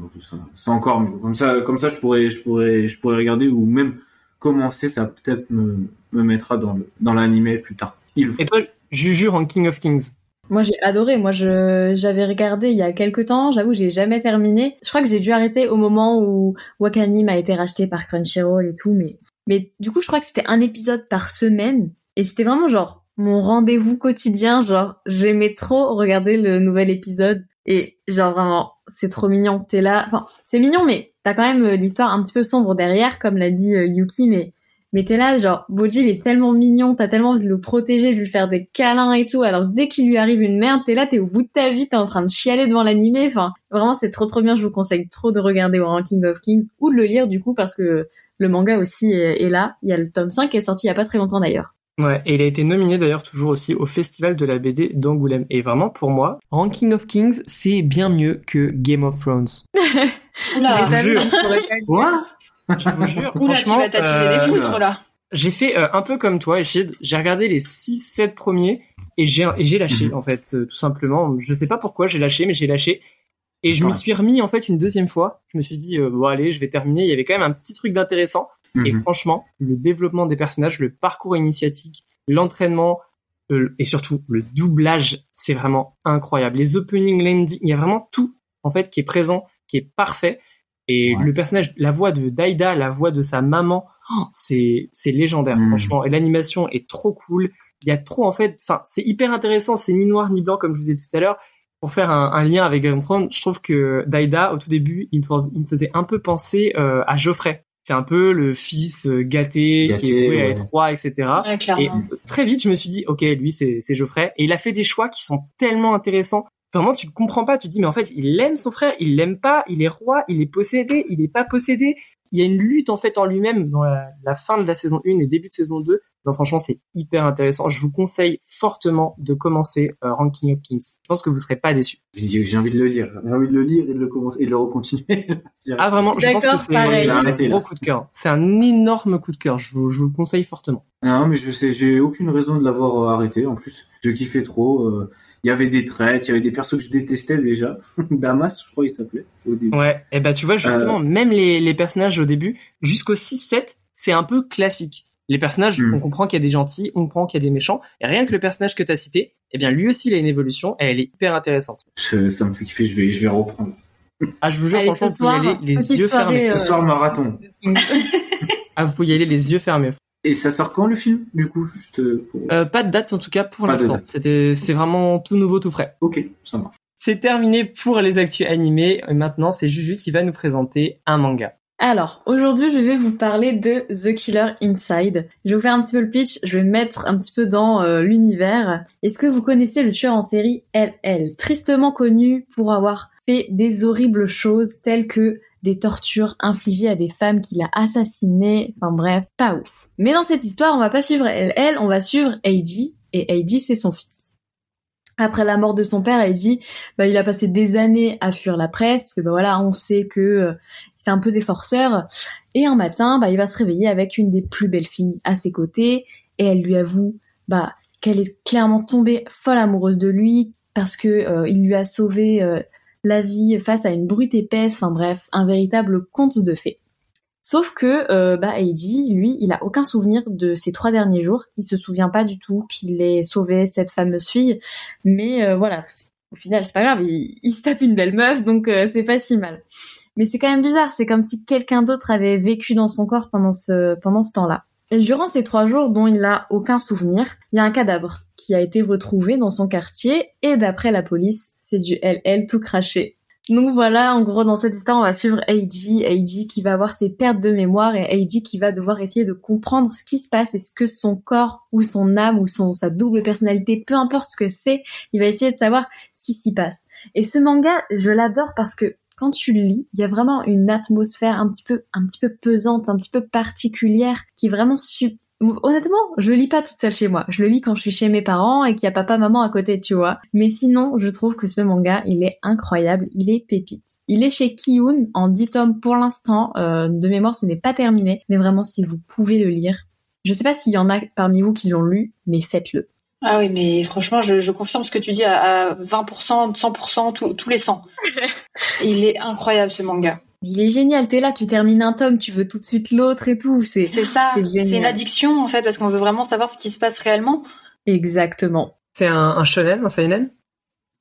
c'est encore mieux. Comme ça, comme ça, je pourrais, je pourrais, je pourrais regarder ou même commencer. Ça peut-être me, me mettra dans le, dans l'animé plus tard. Il faut. Et toi, Juju en King of Kings? Moi j'ai adoré. Moi je j'avais regardé il y a quelques temps. J'avoue j'ai jamais terminé. Je crois que j'ai dû arrêter au moment où Wakanim a été racheté par Crunchyroll et tout. Mais mais du coup je crois que c'était un épisode par semaine et c'était vraiment genre mon rendez-vous quotidien. Genre j'aimais trop regarder le nouvel épisode et genre vraiment c'est trop mignon. T'es là. Enfin c'est mignon mais t'as quand même euh, l'histoire un petit peu sombre derrière comme l'a dit euh, Yuki mais mais t'es là, genre, Boji, il est tellement mignon, t'as tellement envie de le protéger, de lui faire des câlins et tout, alors dès qu'il lui arrive une merde, t'es là, t'es au bout de ta vie, t'es en train de chialer devant l'animé, enfin, vraiment, c'est trop trop bien, je vous conseille trop de regarder au Ranking of Kings, ou de le lire du coup, parce que le manga aussi est, est là, il y a le tome 5 qui est sorti il y a pas très longtemps d'ailleurs. Ouais, et il a été nominé d'ailleurs toujours aussi au Festival de la BD d'Angoulême. Et vraiment, pour moi, Ranking of Kings, c'est bien mieux que Game of Thrones. Oula, Je vous jure. Quoi Je vous jure, Oula, tu vas t'attiser euh, des foudres là. j'ai fait euh, un peu comme toi, Echid. J'ai regardé les 6-7 premiers et j'ai et j'ai lâché, Mhm. en fait, euh, tout simplement. Je sais pas pourquoi j'ai lâché, mais j'ai lâché. Et je m'y Ouais. suis remis, en fait, une deuxième fois. Je me suis dit, euh, bon, allez, je vais terminer. Il y avait quand même un petit truc d'intéressant. Et Mhm. franchement, le développement des personnages, le parcours initiatique, l'entraînement, euh, et surtout le doublage, c'est vraiment incroyable. Les opening landing, il y a vraiment tout en fait qui est présent, qui est parfait. Et Ouais. le personnage, la voix de Daida, la voix de sa maman, oh, c'est c'est légendaire Mhm. franchement. Et l'animation est trop cool. Il y a trop en fait, enfin c'est hyper intéressant. C'est ni noir ni blanc comme je vous ai dit tout à l'heure. Pour faire un, un lien avec Game je trouve que Daida, au tout début, il me, fais- il me faisait un peu penser euh, à Geoffrey. C'est un peu le fils euh, gâté, Gâté, qui est voué à être roi, etc. Ouais, Et très vite, je me suis dit, ok, lui, c'est Geoffrey. Et il a fait des choix qui sont tellement intéressants. Vraiment, tu comprends pas. Tu te dis, mais en fait, il aime son frère, il l'aime pas, il est roi, il est possédé, il est pas possédé. Il y a une lutte, en fait, en lui-même dans la, la fin de la saison 1 et début de saison 2. Non, franchement, c'est hyper intéressant. Je vous conseille fortement de commencer euh, Ranking of Kings. Je pense que vous serez pas déçus. J'ai envie de le lire. J'ai envie de le lire et de le commencer et de le recontinuer. Ah, vraiment, je pense D'accord, que c'est pareil. un gros coup de cœur. C'est un énorme coup de cœur. Je vous, je vous le conseille fortement. Non, mais je sais, j'ai aucune raison de l'avoir euh, arrêté. En plus, je kiffais trop. euh, Il y avait des traits, il y avait des persos que je détestais déjà. Damas, je crois, il s'appelait au début. Ouais, et bah tu vois justement, même les, les personnages au début, jusqu'au 6-7, c'est un peu classique. Les personnages, Hmm. on comprend qu'il y a des gentils, on comprend qu'il y a des méchants, et rien que le personnage que t'as cité, eh bien lui aussi il a une évolution, et elle est hyper intéressante. Je- ça me fait kiffer. Je vais, je vais reprendre. Ah je vous jure, Allez, franchement, vous pouvez y aller les yeux soirée, fermés. euh, Ce soir, marathon. Ah vous pouvez y aller les yeux fermés. Et ça sort quand le film, du coup juste pour- Euh, pas de date en tout cas pour l'instant. c'est vraiment tout nouveau, tout frais. Ok, ça marche. C'est terminé pour les actus animés. Et maintenant, c'est Juju qui va nous présenter un manga. Alors, aujourd'hui, je vais vous parler de The Killer Inside. Je vais vous faire un petit peu le pitch, je vais me mettre un petit peu dans euh, l'univers. Est-ce que vous connaissez le tueur en série LL, tristement connu pour avoir fait des horribles choses telles que des tortures infligées à des femmes qu'il a assassinées, enfin bref, pas ouf. Mais dans cette histoire, on va pas suivre LL, on va suivre Eiji, et Eiji, c'est son fils. Après la mort de son père, Eiji, bah, il a passé des années à fuir la presse, parce que bah, voilà, on sait que euh, c'est un peu des forceurs. Et un matin, bah, il va se réveiller avec une des plus belles filles à ses côtés, et elle lui avoue bah, qu'elle est clairement tombée folle amoureuse de lui, parce que euh, il lui a sauvé euh, la vie face à une brute épaisse, enfin bref, un véritable conte de fées. Sauf que euh, bah, Eiji, lui, il a aucun souvenir de ces trois derniers jours. Il se souvient pas du tout qu'il ait sauvé cette fameuse fille. Mais euh, voilà, au final, c'est pas grave. Il, se tape une belle meuf, donc euh, c'est pas si mal. Mais c'est quand même bizarre. C'est comme si quelqu'un d'autre avait vécu dans son corps pendant ce pendant ce temps-là. Et durant ces trois jours dont il n'a aucun souvenir, il y a un cadavre qui a été retrouvé dans son quartier et d'après la police, c'est du LL tout craché. Donc voilà, en gros, dans cette histoire, on va suivre Eiji, Eiji qui va avoir ses pertes de mémoire et Eiji qui va devoir essayer de comprendre ce qui se passe et ce que son corps ou son âme ou son, sa double personnalité, peu importe ce que c'est, il va essayer de savoir ce qui s'y passe. Et ce manga, je l'adore parce que quand tu le lis, il y a vraiment une atmosphère un petit peu, un petit peu pesante, un petit peu particulière, qui est vraiment su- Honnêtement, je le lis pas toute seule chez moi. Je le lis quand je suis chez mes parents et qu'il y a papa maman à côté, tu vois. Mais sinon, je trouve que ce manga, il est incroyable, il est pépite. Il est chez Kiyun en 10 tomes pour l'instant. Euh, de mémoire, ce n'est pas terminé, mais vraiment, si vous pouvez le lire, je sais pas s'il y en a parmi vous qui l'ont lu, mais faites-le. Ah oui, mais franchement, je, confirme ce que tu dis à, 20%, 100%, tous les 100. il est incroyable ce manga. Il est génial, t'es là, tu termines un tome, tu veux tout de suite l'autre et tout. C'est ça, c'est une addiction en fait, parce qu'on veut vraiment savoir ce qui se passe réellement. Exactement. C'est un, un, shonen, un seinen?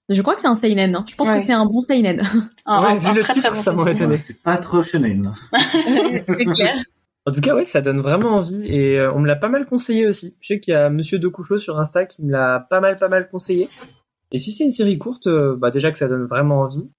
Je crois que c'est un seinen, hein. je pense que c'est un bon seinen. un, ouais, très très bon seinen. C'est pas trop shonen. c'est clair. En tout cas, oui, ça donne vraiment envie et euh, on me l'a pas mal conseillé aussi. Je sais qu'il y a Monsieur De sur Insta qui me l'a pas mal, pas mal conseillé. Et si c'est une série courte, euh, bah déjà que ça donne vraiment envie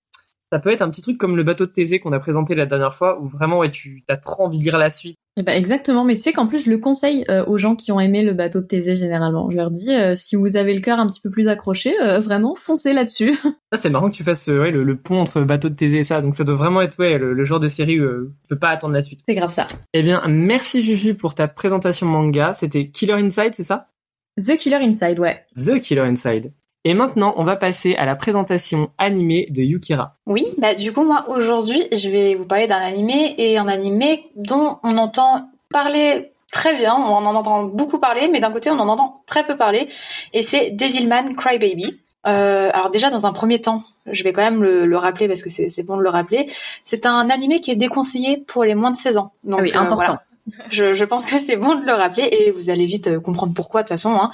ça peut être un petit truc comme le bateau de Thésée qu'on a présenté la dernière fois, où vraiment ouais, tu as trop envie de lire la suite. Et eh ben exactement, mais tu sais qu'en plus je le conseille euh, aux gens qui ont aimé le bateau de Thésée généralement. Je leur dis, euh, si vous avez le cœur un petit peu plus accroché, euh, vraiment foncez là-dessus. Ah, c'est marrant que tu fasses ouais, le, pont entre bateau de Thésée et ça, donc ça doit vraiment être ouais, le, genre de série où tu peux pas attendre la suite. C'est grave ça. Eh bien, merci Juju pour ta présentation manga. C'était Killer Inside, c'est ça? The Killer Inside, ouais. The Killer Inside. Et maintenant, on va passer à la présentation animée de Yukira. Oui, bah du coup moi aujourd'hui, je vais vous parler d'un animé et un animé dont on entend parler très bien, on en entend beaucoup parler, mais d'un côté on en entend très peu parler, et c'est Devilman Crybaby. Euh, alors déjà dans un premier temps, je vais quand même le, rappeler parce que c'est bon de le rappeler, c'est un animé qui est déconseillé pour les moins de 16 ans. Donc, ah oui, important. Je, je, pense que c'est bon de le rappeler et vous allez vite euh, comprendre pourquoi de toute façon. Hein.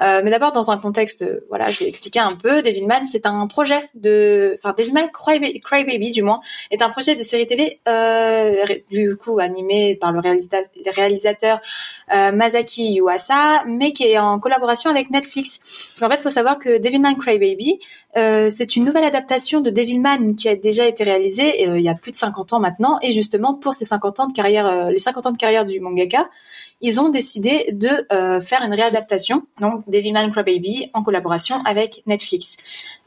Euh, mais d'abord dans un contexte, euh, voilà, je vais expliquer un peu. Devilman, c'est un projet de, enfin Devilman Crybaby, Cry du moins, est un projet de série TV euh, du coup animé par le réalisateur, réalisateur euh, Masaki Yuasa, mais qui est en collaboration avec Netflix. Parce qu'en fait, il faut savoir que Devilman Crybaby, euh, c'est une nouvelle adaptation de Devilman qui a déjà été réalisée il y a plus de 50 ans maintenant, et justement pour ces 50 ans de carrière, les 50 ans de carrière du mangaka, ils ont décidé de euh, faire une réadaptation, donc Devilman Crybaby, en collaboration avec Netflix.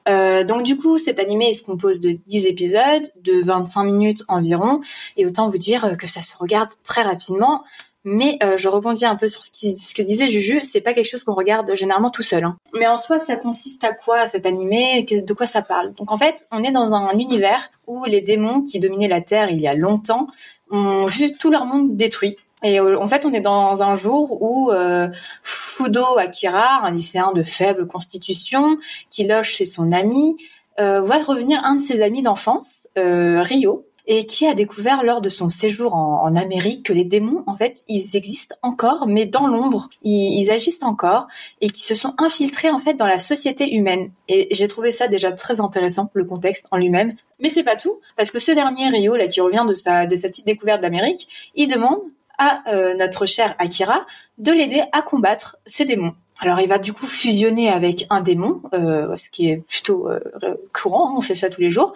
Euh, donc du coup, cet animé se compose de 10 épisodes, de 25 minutes environ, et autant vous dire que ça se regarde très rapidement. Mais euh, je rebondis un peu sur ce, que disait Juju, c'est pas quelque chose qu'on regarde généralement tout seul. Hein. Mais en soi, ça consiste à quoi cet animé? De quoi ça parle? Donc en fait, on est dans un univers où les démons qui dominaient la Terre il y a longtemps ont vu tout leur monde détruit. Et euh, en fait, on est dans un jour où euh, Fudo Akira, un lycéen de faible constitution, qui loge chez son ami, euh, voit revenir un de ses amis d'enfance, euh, Rio, et qui a découvert lors de son séjour en, Amérique que les démons, en fait, ils existent encore, mais dans l'ombre, ils, agissent encore, et qui se sont infiltrés en fait dans la société humaine. Et j'ai trouvé ça déjà très intéressant, le contexte en lui-même. Mais c'est pas tout, parce que ce dernier Rio, là, qui revient de sa de sa petite découverte d'Amérique, il demande à euh, notre cher Akira de l'aider à combattre ces démons. Alors il va du coup fusionner avec un démon, euh, ce qui est plutôt euh, courant, hein, on fait ça tous les jours,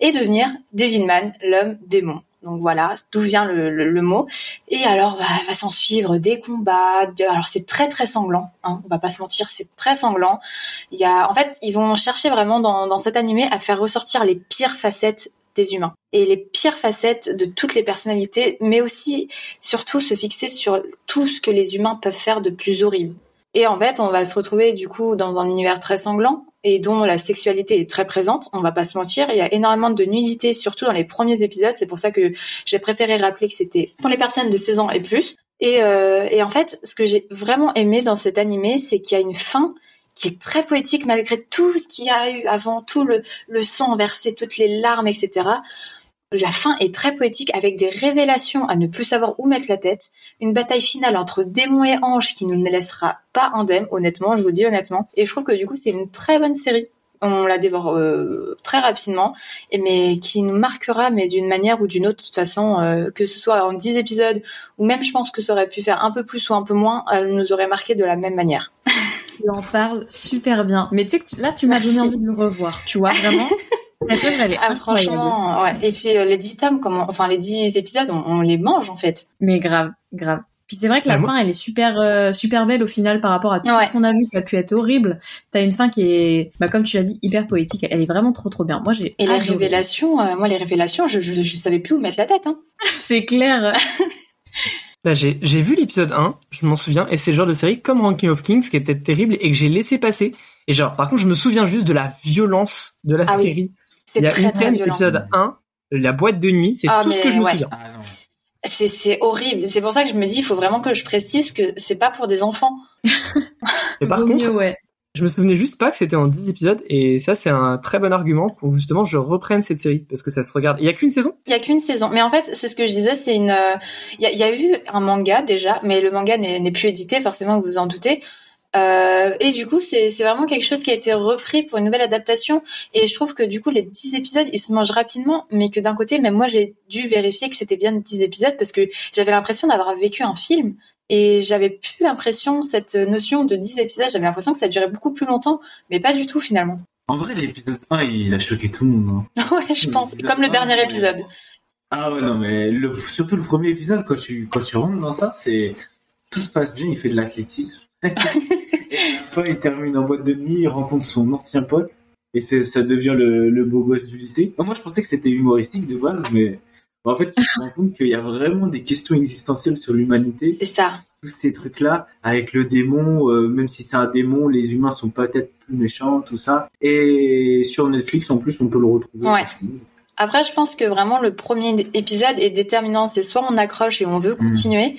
et devenir Devilman, l'homme démon. Donc voilà, d'où vient le, mot. Et alors bah, va s'en suivre des combats. alors c'est très très sanglant. Hein, on va pas se mentir, c'est très sanglant. Il y a, en fait, ils vont chercher vraiment dans, dans cet animé à faire ressortir les pires facettes des humains et les pires facettes de toutes les personnalités, mais aussi surtout se fixer sur tout ce que les humains peuvent faire de plus horrible. Et en fait, on va se retrouver du coup dans un univers très sanglant et dont la sexualité est très présente. On va pas se mentir, il y a énormément de nudité, surtout dans les premiers épisodes. C'est pour ça que j'ai préféré rappeler que c'était pour les personnes de 16 ans et plus. Et, euh, et en fait, ce que j'ai vraiment aimé dans cet animé, c'est qu'il y a une fin qui est très poétique malgré tout ce qu'il y a eu avant, tout le, le sang versé, toutes les larmes, etc. La fin est très poétique avec des révélations à ne plus savoir où mettre la tête, une bataille finale entre démons et anges qui nous ne laissera pas indemne, honnêtement, je vous le dis honnêtement. Et je trouve que du coup c'est une très bonne série. On la dévore euh, très rapidement, et mais qui nous marquera, mais d'une manière ou d'une autre, de toute façon, euh, que ce soit en 10 épisodes, ou même je pense que ça aurait pu faire un peu plus ou un peu moins, elle nous aurait marqué de la même manière. tu en parles super bien. Mais tu sais que là, tu m'as donné envie de le revoir. Tu vois, vraiment. ah, franchement, ouais. Et puis euh, les 10 tomes, comment, enfin les 10 épisodes, on, les mange en fait. Mais grave, grave. Puis c'est vrai que la fin, elle est super, euh, super belle au final par rapport à tout ce qu'on a vu qui a pu être horrible. T'as une fin qui est, bah, comme tu l'as dit, hyper poétique. Elle est vraiment trop, trop bien. Moi, j'ai. Et les révélations, euh, moi, les révélations, je, je, je, savais plus où mettre la tête. Hein. c'est clair. Bah, j'ai j'ai vu l'épisode 1, je m'en souviens, et c'est le genre de série comme Ranking of Kings, qui est peut-être terrible, et que j'ai laissé passer. Et genre, par contre, je me souviens juste de la violence de la Ah oui. C'est Il y a très une très scène, violent. épisode 1, la boîte de nuit, c'est Ah, tout ce mais que je me ouais. souviens. Ah. C'est c'est horrible. C'est pour ça que je me dis, il faut vraiment que je précise que c'est pas pour des enfants. Et par contre, mieux, ouais. je me souvenais juste pas que c'était en 10 épisodes, et ça, c'est un très bon argument pour que justement je reprenne cette série, parce que ça se regarde. Il y a qu'une saison? Il y a qu'une saison. Mais en fait, c'est ce que je disais, c'est une. euh, Il y, a, il y a eu un manga déjà, mais le manga n'est n'est plus édité, forcément, vous vous en doutez. Euh, et du coup, c'est vraiment quelque chose qui a été repris pour une nouvelle adaptation. Et je trouve que du coup, les 10 épisodes, ils se mangent rapidement, mais que d'un côté, même moi, j'ai dû vérifier que c'était bien 10 épisodes parce que j'avais l'impression d'avoir vécu un film. Et j'avais plus l'impression, cette notion de 10 épisodes, j'avais l'impression que ça durait beaucoup plus longtemps, mais pas du tout finalement. En vrai, l'épisode 1, il a choqué tout le monde. hein. ouais, je pense. Comme le dernier épisode. Ah ouais, non, mais le, surtout le premier épisode, quand tu, quand tu rentres dans ça, c'est. Tout se passe bien, il fait de l'athlétisme. il termine en boîte de nuit, il rencontre son ancien pote, et ça devient le, le beau gosse du lycée. Moi, je pensais que c'était humoristique de base, mais en fait, tu te rends compte qu'il y a vraiment des questions existentielles sur l'humanité. C'est ça. Tous ces trucs-là, avec le démon, euh, même si c'est un démon, les humains sont peut-être plus méchants, tout ça. Et sur Netflix, en plus, on peut le retrouver. Ouais. Après, je pense que vraiment le premier épisode est déterminant. C'est soit on accroche et on veut continuer,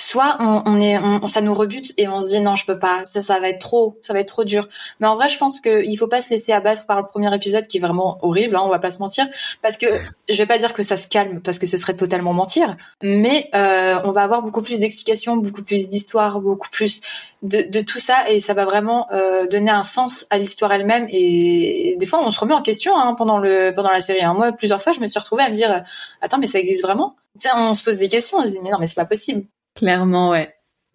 soit on, est, on, ça nous rebute et on se dit non, je peux pas. Ça, ça va être trop, ça va être trop dur. Mais en vrai, je pense qu'il faut pas se laisser abattre par le premier épisode qui est vraiment horrible. Hein, on va pas se mentir, parce que je vais pas dire que ça se calme parce que ce serait totalement mentir. Mais euh, on va avoir beaucoup plus d'explications, beaucoup plus d'histoires, beaucoup plus de, de tout ça et ça va vraiment euh, donner un sens à l'histoire elle-même. Et des fois, on se remet en question hein, pendant le pendant la série. hein. Moi, plusieurs fois, je me suis retrouvée à me dire attends, mais ça existe vraiment? Tu sais, On se pose des questions. On se dit mais non, mais c'est pas possible. Clairement, ouais.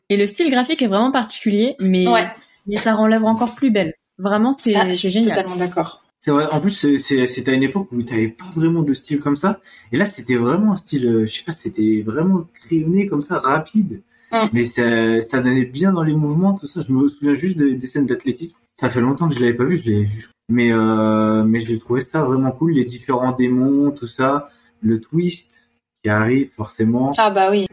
Et le style graphique est vraiment particulier, mais, Ouais. mais ça rend l'œuvre encore plus belle. Vraiment, c'est Ça, je suis génial. totalement d'accord. C'est vrai. En plus, c'était à une époque où t'avais pas vraiment de style comme ça. Et là, c'était vraiment un style, euh, je sais pas, c'était vraiment crayonné comme ça, rapide. Mm. Mais ça, ça donnait bien dans les mouvements, tout ça. Je me souviens juste des, des scènes d'athlétisme. Ça fait longtemps que je l'avais pas vu, je l'ai vu. Mais, euh, mais je l'ai trouvé ça vraiment cool. Les différents démons, tout ça. Le twist qui arrive, forcément. Ah bah oui.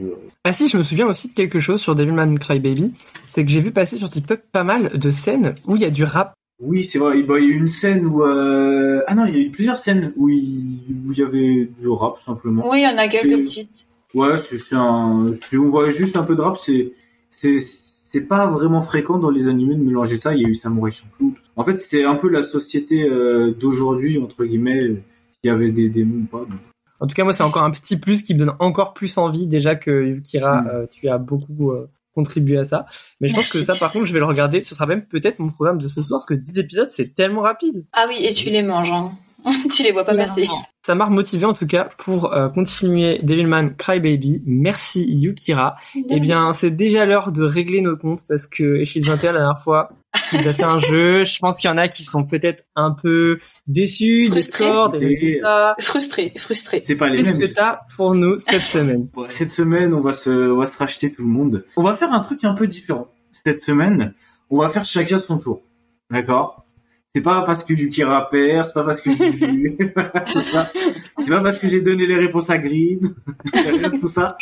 Ah si, je me souviens aussi de quelque chose sur Devilman Crybaby, c'est que j'ai vu passer sur TikTok pas mal de scènes où il y a du rap. Oui, c'est vrai. Bah, Il y a eu une scène où... euh, Ah non, il y a eu plusieurs scènes où il, où il y avait du rap, simplement. Oui, il y en a quelques Euh, petites. Ouais, c'est un. Si on voit juste un peu de rap, c'est c'est c'est pas vraiment fréquent dans les animés de mélanger ça. Il y a eu Samurai Champloo. En fait, c'est un peu la société euh, d'aujourd'hui entre guillemets. euh, S'il y avait des démons ou pas. donc. En tout cas, moi, c'est encore un petit plus qui me donne encore plus envie, déjà que Yukira, Mm. euh, tu as beaucoup euh, contribué à ça. Mais je pense que ça, par contre, je vais le regarder. Ce sera même peut-être mon programme de ce soir, parce que 10 épisodes, c'est tellement rapide. Ah oui, et tu les manges. Hein. tu les vois pas passer. Ça m'a remotivé, en tout cas, pour euh, continuer Devilman Crybaby. Merci, Yukira. Eh bien, c'est déjà l'heure de régler nos comptes, parce que Echid 21, la dernière fois, il a fait un jeu. Je pense qu'il y en a qui sont peut-être un peu déçus des Frustrés. scores, des Et- résultats. Frustré, frustré. C'est pas les Qu'est-ce que t'as pour nous cette semaine? Cette semaine, on va se on va se racheter tout le monde. On va faire un truc un peu différent. Cette semaine, on va faire chacun son tour. D'accord? C'est pas parce que Yukira perd, c'est pas parce que c'est ça. C'est pas parce que j'ai donné les réponses à de tout ça.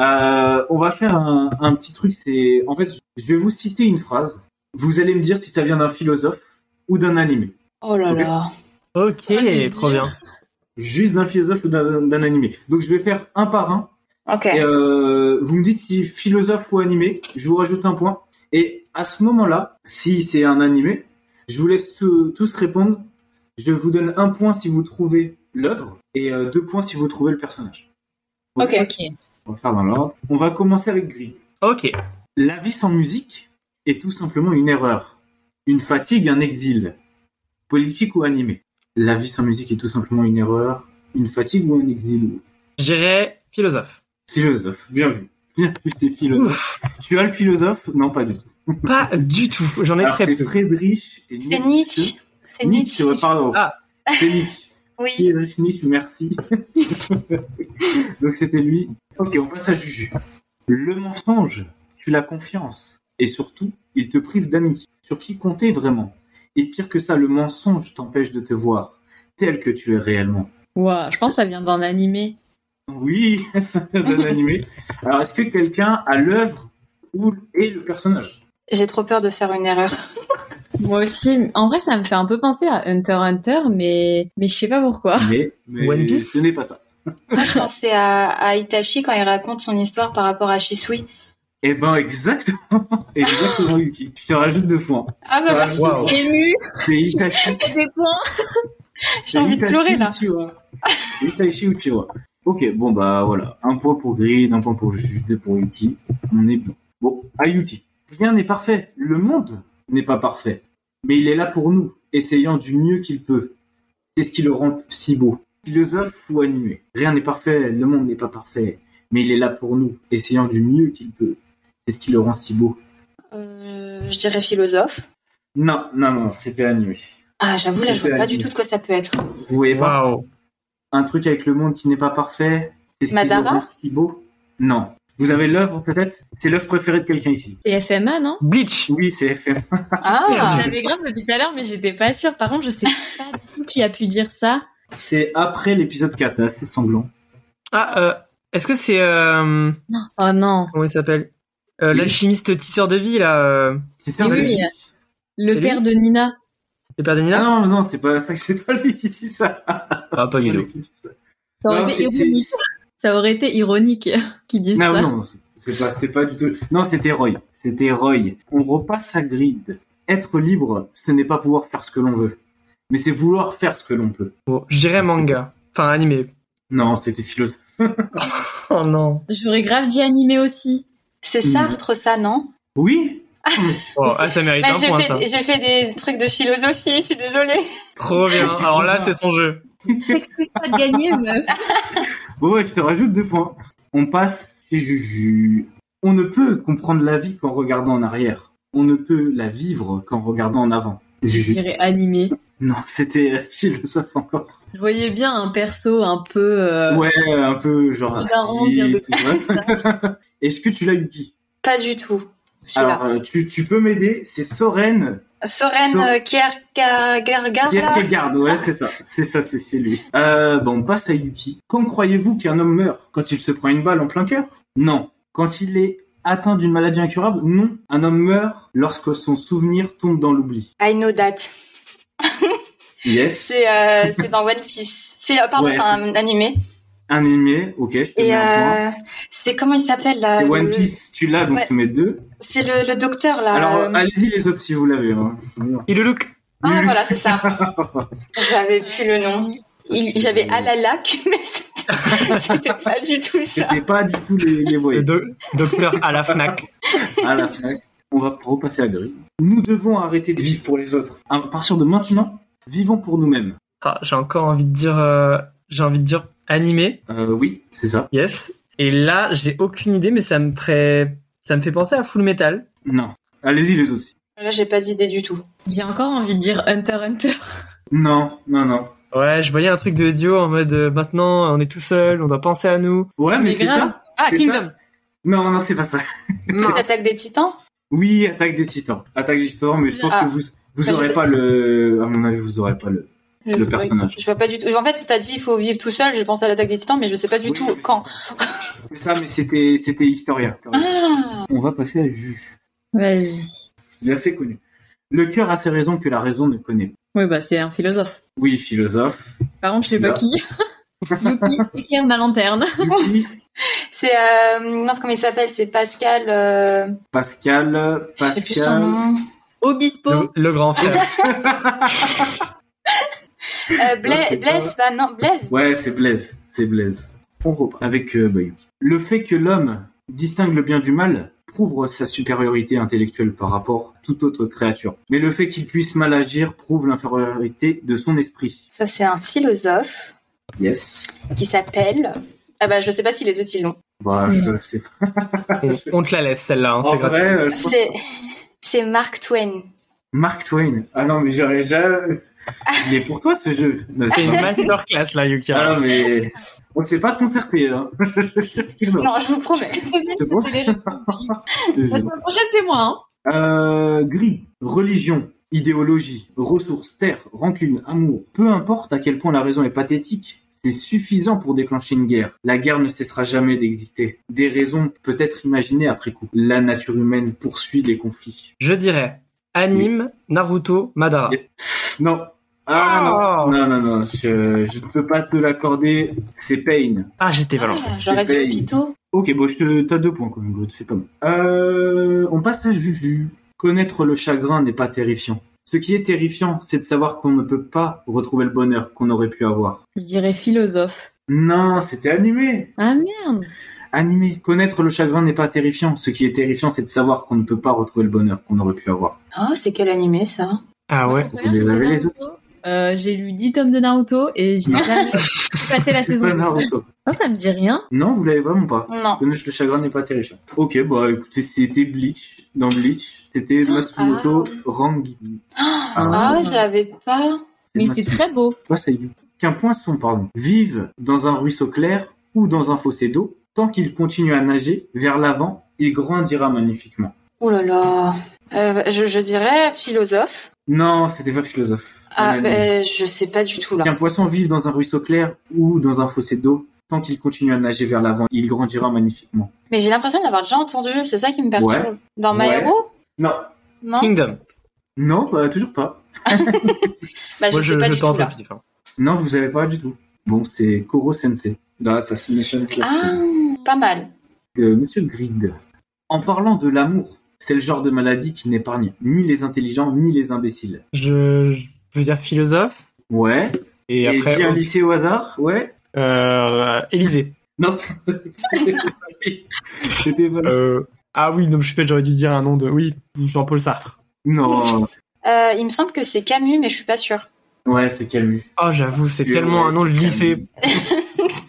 Euh, on va faire un, un petit truc, c'est en fait, je vais vous citer une phrase. Vous allez me dire si ça vient d'un philosophe ou d'un animé. Oh là là. Ok, Vas-y, trop bien. Juste d'un philosophe ou d'un animé. Donc je vais faire un par un. Ok. Et, euh, vous me dites si philosophe ou animé, je vous rajoute un point. Et à ce moment-là, si c'est un animé, je vous laisse tous- tous répondre. Je vous donne un point si vous trouvez l'œuvre et euh, deux points si vous trouvez le personnage. Ok. Ok. On va faire dans l'ordre. On va commencer avec Gris. Ok. La vie sans musique est tout simplement une erreur. Une fatigue, un exil. Politique ou animé La vie sans musique est tout simplement une erreur. Une fatigue ou un exil Je dirais philosophe. Philosophe. Bien vu. Bien vu, c'est philosophe. Tu as le philosophe? Non, pas du tout. Pas du tout. J'en ai Alors, très c'est peu. Friedrich et C'est Nietzsche. C'est Nietzsche. Nietzsche, ouais, pardon. Ah. C'est Nietzsche. Oui. Friedrich Nietzsche, merci. Donc c'était lui. Ok, on passe à Juju. Le mensonge tue la confiance? Et surtout, il te prive d'amis. Sur qui compter vraiment Et pire que ça, le mensonge t'empêche de te voir tel que tu es réellement. Ouah, je pense que ça vient d'un animé. Oui, ça donne animé. Alors, est-ce que quelqu'un a l'œuvre ou et le personnage? J'ai trop peur de faire une erreur. Moi aussi. En vrai, ça me fait un peu penser à Hunter x Hunter, mais mais je sais pas pourquoi. mais, mais One Piece? ce n'est pas ça. Moi, je pensais à, à Itachi quand il raconte son histoire par rapport à Shisui. Eh ben, exactement. exactement, Yuki. Je te rajoute deux points. Ah bah merci. Waouh. Ému, C'est Itachi. des points. J'ai envie de pleurer là. Itachi Uchiwa. Ok, bon bah voilà. Un point pour Grid, un point pour Jude, deux pour Yuki. On est bon. Bon, à Yuki. Rien n'est parfait. Le monde n'est pas parfait. Mais il est là pour nous, essayant du mieux qu'il peut. C'est ce qui le rend si beau. Philosophe ou animé. Rien n'est parfait, le monde n'est pas parfait. Mais il est là pour nous, essayant du mieux qu'il peut. C'est ce qui le rend si beau? Euh, je dirais philosophe. Non, non, non, c'était animé. Ah, j'avoue, là, je vois pas du tout de quoi ça peut être. Vous voyez pas Waouh. un truc avec le monde qui n'est pas parfait C'est ce qui Madara le rend si beau? Non. Vous avez l'œuvre peut-être? C'est l'œuvre préférée de quelqu'un ici. C'est FMA, non? Bleach. Oui, c'est FM. Ah, Je savais grave depuis tout à l'heure, mais j'étais pas sûre. Par contre, je sais pas du tout qui a pu dire ça. C'est après l'épisode 4, c'est assez sanglant. Ah, euh, est-ce que c'est euh, Oh non. comment il s'appelle? Euh, Oui. L'alchimiste tisseur de vie là, euh, C'était un Oui. Le C'est père lui de Nina. le père de Ah Nina non, non, c'est pas ça, c'est pas lui qui dit ça. Ah, pas du C'est tout. lui qui dit ça. Ça aurait Non, été c'est- c'est- ironique. Ça aurait été ironique qu'ils disent Non, ça. non, c'est pas, c'est pas du tout. Non, c'était Roy. C'était Roy. On repasse à Grid. Être libre, ce n'est pas pouvoir faire ce que l'on veut, mais c'est vouloir faire ce que l'on peut. Bon, je dirais manga, enfin animé. Non, c'était philosophe. Oh non. J'aurais grave dit animé aussi. C'est Sartre, ça, non Oui. Oh, ah, ça mérite Bah, un point ça. j'ai fait des trucs de philosophie, je suis désolée. Trop bien. Alors là, c'est son jeu. T'excuses pas de gagner, meuf. Bon, ouais, je te rajoute deux points. On passe chez Juju. On ne peut comprendre la vie qu'en regardant en arrière. On ne peut la vivre qu'en regardant en avant. Je dirais animé. Non, c'était philosophe encore. Je voyais bien un perso un peu. euh, Ouais, un peu genre. Est-ce que tu l'as eu qui Pas du tout. Alors, euh, tu, tu peux m'aider C'est Soren Soren So- euh, Kierkegaard, Kierkegaard. Ouais, c'est ça. C'est ça, c'est c'est lui. Euh, bon, on passe à Yuki. Quand croyez-vous qu'un homme meurt? Quand il se prend une balle en plein cœur? Non. Quand il est atteint d'une maladie incurable? Non. Un homme meurt lorsque son souvenir tombe dans l'oubli. I know that. Yes. C'est euh, c'est dans One Piece. C'est euh, pardon, Ouais. c'est un animé. Animé, ok, je te Et un euh, c'est comment il s'appelle là C'est le- One Piece, tu l'as, donc Ouais. te mets deux. C'est le, le docteur là. Alors, euh, allez-y les autres si vous l'avez. Hein. Et le look. Ah voilà, c'est ça. J'avais plus le nom. Il- J'avais Alalac, mais c'était pas du tout ça. C'était pas du tout les, les Le voyelles. do- docteur à la Fnac. à la fin, on va repasser à gris. Nous devons arrêter de vivre pour les autres. À partir de maintenant, vivons pour nous-mêmes. Ah, j'ai encore envie de dire, euh, j'ai envie de dire animé. Euh, oui, c'est ça. Yes. Et là, j'ai aucune idée, mais ça me ferait, ça me fait penser à Full Metal. Non. Allez-y les autres. Là, j'ai pas d'idée du tout. J'ai encore envie de dire Hunter x Hunter. Non, non, non. Ouais, je voyais un truc de duo en mode euh, maintenant on est tout seul, on doit penser à nous. Ouais, mais c'est ça. Ah, Kingdom. ça Non, non, c'est pas ça. Mince. L'attaque des titans? Oui, attaque des titans. Attaque des titans, mais je pense Ah. que vous, vous Enfin, je aurez pas le, à mon avis, vous aurez pas le. Le Oui, personnage. Je vois pas du tout. En fait, t'as dit il faut vivre tout seul. J'ai pensé à l'attaque des titans, mais je sais pas du Oui. tout quand. C'est ça, mais c'était, c'était Historia. Ah On va passer à Juge. Vas-y. Il est assez connu. Le cœur a ses raisons que la raison ne connaît. Oui, bah c'est un philosophe. Oui, philosophe. Par contre, je sais pas qui. Yuki, éclaire ma lanterne. C'est euh, non, comment il s'appelle? C'est Pascal. Euh... Pascal, Je sais plus son Pascal. nom. Obispo. Le, le grand frère. Euh, Blaise, pas- non, Blaise. Ouais, c'est Blaise. C'est Blaise. On reprend avec euh, bah, Yuki. Le fait que l'homme distingue le bien du mal prouve sa supériorité intellectuelle par rapport à toute autre créature. Mais le fait qu'il puisse mal agir prouve l'infériorité de son esprit. Ça, c'est un philosophe Yes. qui s'appelle. Ah bah, je sais pas si les autres ils l'ont. Oui. je sais pas. on, on te la laisse celle-là, hein, En c'est gratuit. vrai, euh, C'est c'est Mark Twain. Mark Twain. Ah non, mais j'aurais jamais. Il est pour toi ce jeu. C'est une masterclass là, Yuki. Ah non, mais on ne s'est pas concerté. Hein. Non, je vous promets. C'est bon C'était les réponses de Yuki. La semaine prochaine, c'est moi. Hein. Euh, gris, religion, idéologie, ressources, terre, rancune, amour. Peu importe à quel point la raison est pathétique, c'est suffisant pour déclencher une guerre. La guerre ne cessera jamais d'exister. Des raisons peut être imaginées après coup. La nature humaine poursuit les conflits. Je dirais anime, Naruto, Madara. Non. Ah, non, non, non, non, je, je ne peux pas te l'accorder. C'est Pain. Ah, j'étais. Ah, J'aurais dit C'est Obito. Ok, bon, je te, t'as deux points quand même, c'est pas mal. Euh, on passe à Juju. Connaître le chagrin n'est pas terrifiant. Ce qui est terrifiant, c'est de savoir qu'on ne peut pas retrouver le bonheur qu'on aurait pu avoir. Je dirais philosophe. Non, c'était animé. Ah merde. Animé. Connaître le chagrin n'est pas terrifiant. Ce qui est terrifiant, c'est de savoir qu'on ne peut pas retrouver le bonheur qu'on aurait pu avoir. Oh, c'est quel animé ça? Ah ouais. Vous avez, les Naruto. Euh, j'ai lu 10 tomes de Naruto et j'ai jamais passé la C'est saison. pas Naruto. Non, ça me dit rien. Non, vous l'avez vraiment pas. Non. Le chagrin n'est pas terrifiant. Ok, bah écoutez, c'était Bleach. Dans Bleach, c'était Matsumoto Rangi. Ah, je l'avais pas. Mais c'est très beau. Quoi, ça y est Qu'un poisson, pardon, vive dans un ruisseau clair ou dans un fossé d'eau, tant qu'il continue à nager vers l'avant, il grandira magnifiquement. Oh là là. Euh, je, je dirais philosophe. Non, c'était pas philosophe. Ah, ben, je sais pas du tout là. Qu'un poisson vive dans un ruisseau clair ou dans un fossé d'eau, tant qu'il continue à nager vers l'avant, il grandira magnifiquement. Mais j'ai l'impression d'avoir déjà entendu, c'est ça qui me perturbe. Ouais. Dans My Ouais. Hero Non, Non Kingdom. non, bah, toujours pas. Bah, je Moi, sais je, pas je du tout là. pif. hein. Non, vous avez pas du tout. Bon, c'est Koro Sensei. Dans Assassination Classroom. Ah, pas mal. Euh, Monsieur Grid. En parlant de l'amour, c'est le genre de maladie qui n'épargne ni les intelligents ni les imbéciles. Je, je veux dire philosophe. Ouais. Et, Et, après, un lycée au hasard Ouais. euh, Élysée. Non. C'était pas lui. C'était pas lui. Euh, ah oui, donc je sais j'aurais dû dire un nom de. Oui, Jean-Paul Sartre. Non. Euh, il me semble que c'est Camus, mais je suis pas sûre. Ouais, c'est Camus. Oh, j'avoue, c'est Ouais, tellement un nom de lycée.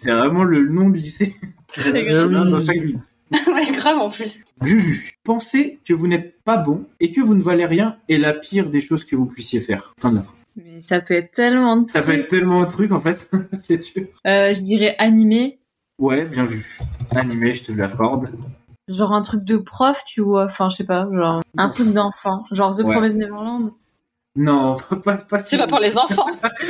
C'est vraiment le nom du lycée. grave. Dans chaque ville. ouais, grave en plus. Juju. Pensez que vous n'êtes pas bon et que vous ne valez rien est la pire des choses que vous puissiez faire. Fin de la phrase. Mais ça peut être tellement de Ça peut trucs. être tellement un truc en fait. c'est dur. Euh, je dirais animé. Ouais, bien vu. Animé, je te l'accorde. Genre un truc de prof, tu vois. Enfin, je sais pas. Genre un truc d'enfant. Genre The Ouais. Promised Neverland. Non, pas, pas C'est pas pour les enfants.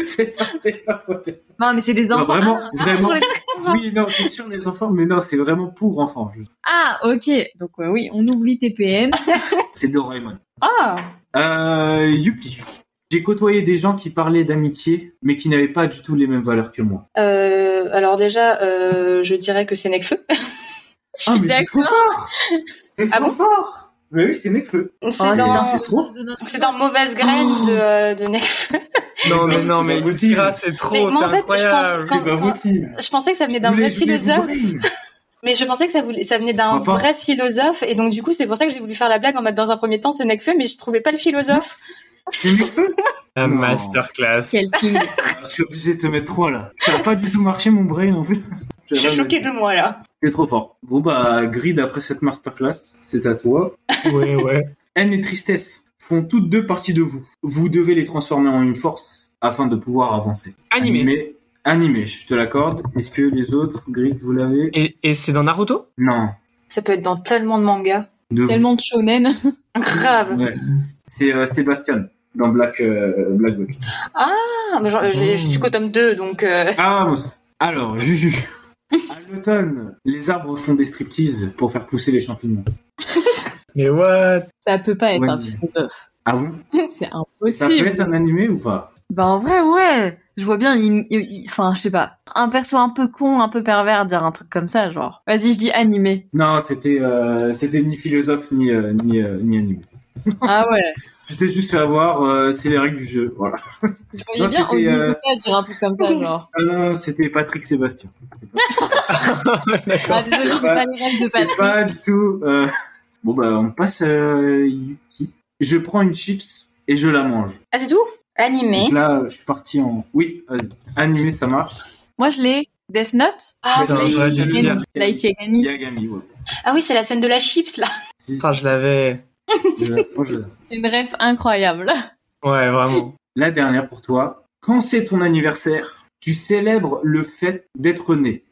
c'est pas, c'est pas pour les- Non, mais c'est des Non, enfants. vraiment, Ah, non, vraiment. pour les enfants. Oui, non, c'est sûr les enfants, mais non, c'est vraiment pour enfants. juste. Ah, ok. Donc euh, oui, on oublie TPM. C'est Doraemon. Ah, Euh, youpi. J'ai côtoyé des gens qui parlaient d'amitié, mais qui n'avaient pas du tout les mêmes valeurs que moi. euh, alors déjà, euh, je dirais que c'est Necfeu. Je suis mais c'est trop d'accord. fort C'est Ah bon fort Mais oui, c'est Nekfeu. Oh, C'est dans, trop. Mauvaise Graine de, euh, de Necfeu. Non, mais Mais non, mais c'est trop, Mais moi, en c'est fait, je pense incroyable. Quand- quand- possible. Je pensais que ça venait d'un vrai philosophe. Mais je pensais que ça, voulait, ça venait d'un vrai philosophe. Et donc, du coup, c'est pour ça que j'ai voulu faire la blague en mode dans un premier temps, c'est Necfeu, mais je trouvais pas le philosophe. Non. masterclass. Quel king. Je suis obligé de te mettre trois là. Ça n'a pas du tout marché mon brain en plus. Je suis choquée de moi, là. C'est trop fort. Bon bah, Grid après cette masterclass, c'est à toi. Ouais, ouais. Haine et tristesse font toutes deux parties de vous. Vous devez les transformer en une force afin de pouvoir avancer. Animé. Animé, animé, je te l'accorde. Est-ce que les autres, Grid, vous l'avez Et, et c'est dans Naruto? Non. Ça peut être dans tellement de mangas. De vous. Tellement de shonen. Grave. Ouais. C'est euh, Sébastien dans Black euh, Black Book. Ah, mais genre, je suis qu'au tome 2, donc... euh, Ah, bon, ça. alors, Juju. À l'automne, les arbres font des striptease pour faire pousser les champignons. Mais what? Ça peut pas être Ouais. un philosophe. Ah bon? C'est Ça impossible. peut être un animé ou pas? Bah en vrai, ouais. Je vois bien, il, il- il- enfin, je sais pas, un perso un peu con, un peu pervers, dire un truc comme ça, genre. Vas-y, je dis animé. Non, c'était euh, c'était ni philosophe ni euh, ni, euh, ni animé. Ah ouais. Je t'ai juste fait avoir, euh, c'est les règles du jeu, voilà. Je voyais Non, bien c'était, Olivier euh, Zoppa dire un truc comme ça, genre. Ah non, c'était Patrick Sébastien. D'accord. Ah désolé, j'ai pas les règles de C'est Patrick. pas du tout. euh, Bon bah, on passe à Yuki. Je prends une chips et je la mange. Ah, c'est tout? Animé. Donc là, je suis parti en. Oui, vas-y. Animé, ça marche. Moi, je l'ai. Death Note Ah. Light Yagami. Yagami, ouais. ah oui, c'est la scène de la chips, là. Putain, je l'avais. C'est une ref incroyable. Ouais, vraiment. La dernière pour toi. Quand c'est ton anniversaire, tu célèbres le fait d'être né.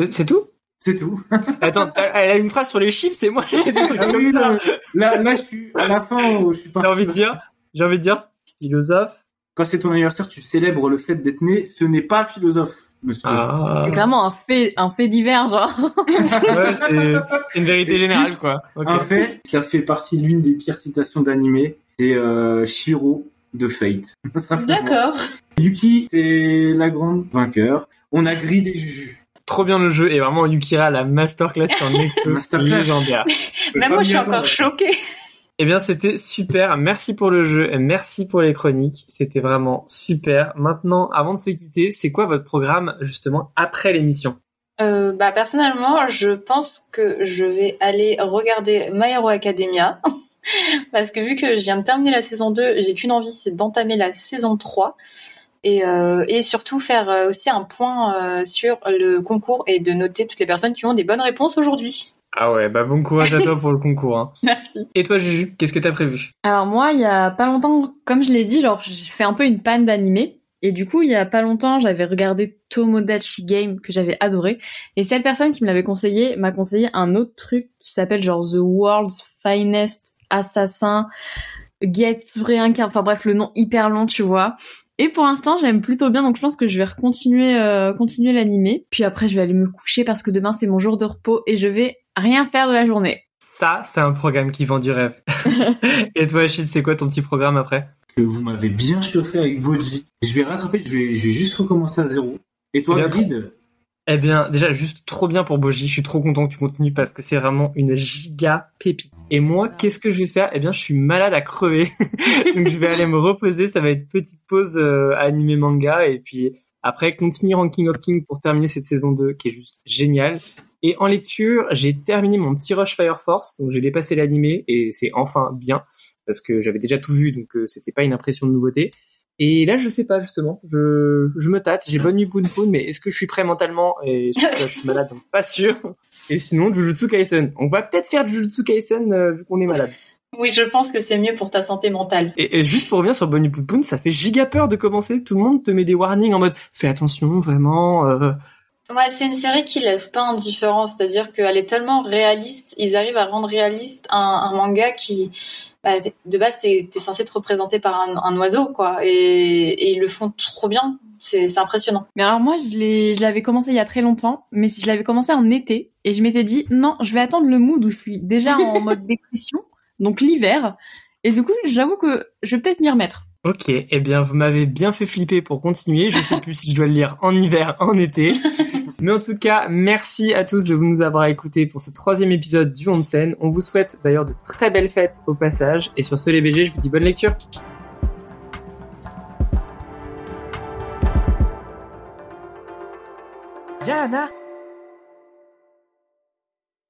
Euh, C'est tout? C'est tout. Attends, elle a une phrase sur les chips et moi j'ai des trucs Ah comme oui, ça. non, là, là, je suis à la fin où je suis J'ai parti. envie de dire, j'ai envie de dire, philosophe. Quand c'est ton anniversaire, tu célèbres le fait d'être né. Ce n'est pas philosophe. Ah. C'est clairement un fait, un fait divers, genre. Ouais, c'est une vérité générale, quoi. Ok. En fait, ça fait partie de l'une des pires citations d'animé. C'est euh, Shiro de Fate. D'accord. Yuki, c'est la grande vainqueur. On a grillé des jus. Trop bien le jeu et vraiment Yukira la masterclass sur Necto Masterclass. légendaire. Même moi, je suis encore choquée. Eh bien, c'était super. Merci pour le jeu et merci pour les chroniques. C'était vraiment super. Maintenant, avant de se quitter, c'est quoi votre programme justement après l'émission? Euh, bah personnellement, je pense que je vais aller regarder My Hero Academia parce que vu que je viens de terminer la saison 2, j'ai qu'une envie, c'est d'entamer la saison 3 et euh, et surtout faire euh, aussi un point sur le concours et de noter toutes les personnes qui ont des bonnes réponses aujourd'hui. Ah ouais, bah bon courage à toi pour le concours. Hein. Merci. Et toi, Juju, qu'est-ce que t'as prévu? Alors moi, il y a pas longtemps, comme je l'ai dit, genre j'ai fait un peu une panne d'animé. Et du coup, il y a pas longtemps, j'avais regardé Tomodachi Game que j'avais adoré. Et cette personne qui me l'avait conseillé m'a conseillé un autre truc qui s'appelle genre The World's Finest Assassin Get Réincarné. Enfin bref, le nom hyper long, tu vois. Et pour l'instant, j'aime plutôt bien, donc je pense que je vais continuer, euh, continuer l'animé. Puis après, je vais aller me coucher parce que demain c'est mon jour de repos et je vais rien faire de la journée. Ça, c'est un programme qui vend du rêve. et toi, Achille, c'est quoi ton petit programme après? Que vous m'avez bien chauffé avec Boji. Je vais rattraper, je vais, je vais juste recommencer à zéro. Et toi, Eh bien, Eh bien, déjà, juste trop bien pour Boji. Je suis trop content que tu continues parce que c'est vraiment une giga pépite. Et moi, qu'est-ce que je vais faire? Eh bien, je suis malade à crever. Donc, je vais aller me reposer. Ça va être petite pause euh, animé manga. Et puis, après, continuer Ranking of King pour terminer cette saison 2 qui est juste géniale. Et en lecture, j'ai terminé mon petit rush Fire Force. Donc, j'ai dépassé l'animé et c'est enfin bien parce que j'avais déjà tout vu. Donc, euh, c'était pas une impression de nouveauté. Et là, je sais pas justement. Je, je me tâte. J'ai bonne nuit Poon Poon, mais est-ce que je suis prêt mentalement? Et surtout, là, je suis malade, donc pas sûr. Et sinon, Jujutsu Kaisen. On va peut-être faire Jujutsu Kaisen euh, vu qu'on est malade. Oui, je pense que c'est mieux pour ta santé mentale. Et, et juste pour revenir sur Bonnie Poon, ça fait giga peur de commencer. Tout le monde te met des warnings en mode fais attention, vraiment. euh, Ouais, c'est une série qui laisse pas indifférent, c'est-à-dire qu'elle est tellement réaliste, ils arrivent à rendre réaliste un, un manga qui, bah, de base, t'es es censé te représenter par un, un oiseau, quoi, et, et ils le font trop bien, c'est impressionnant. Mais alors moi, je l'avais commencé il y a très longtemps, mais si je l'avais commencé en été, et je m'étais dit, non, je vais attendre le mood où je suis déjà en mode dépression, donc l'hiver, et du coup, j'avoue que je vais peut-être m'y remettre. Ok, eh bien vous m'avez bien fait flipper pour continuer. Je sais plus si je dois le lire en hiver, en été. Mais en tout cas, merci à tous de nous avoir écoutés pour ce troisième épisode du Onsen. On vous souhaite d'ailleurs de très belles fêtes au passage. Et sur ce les BG, je vous dis bonne lecture. Yana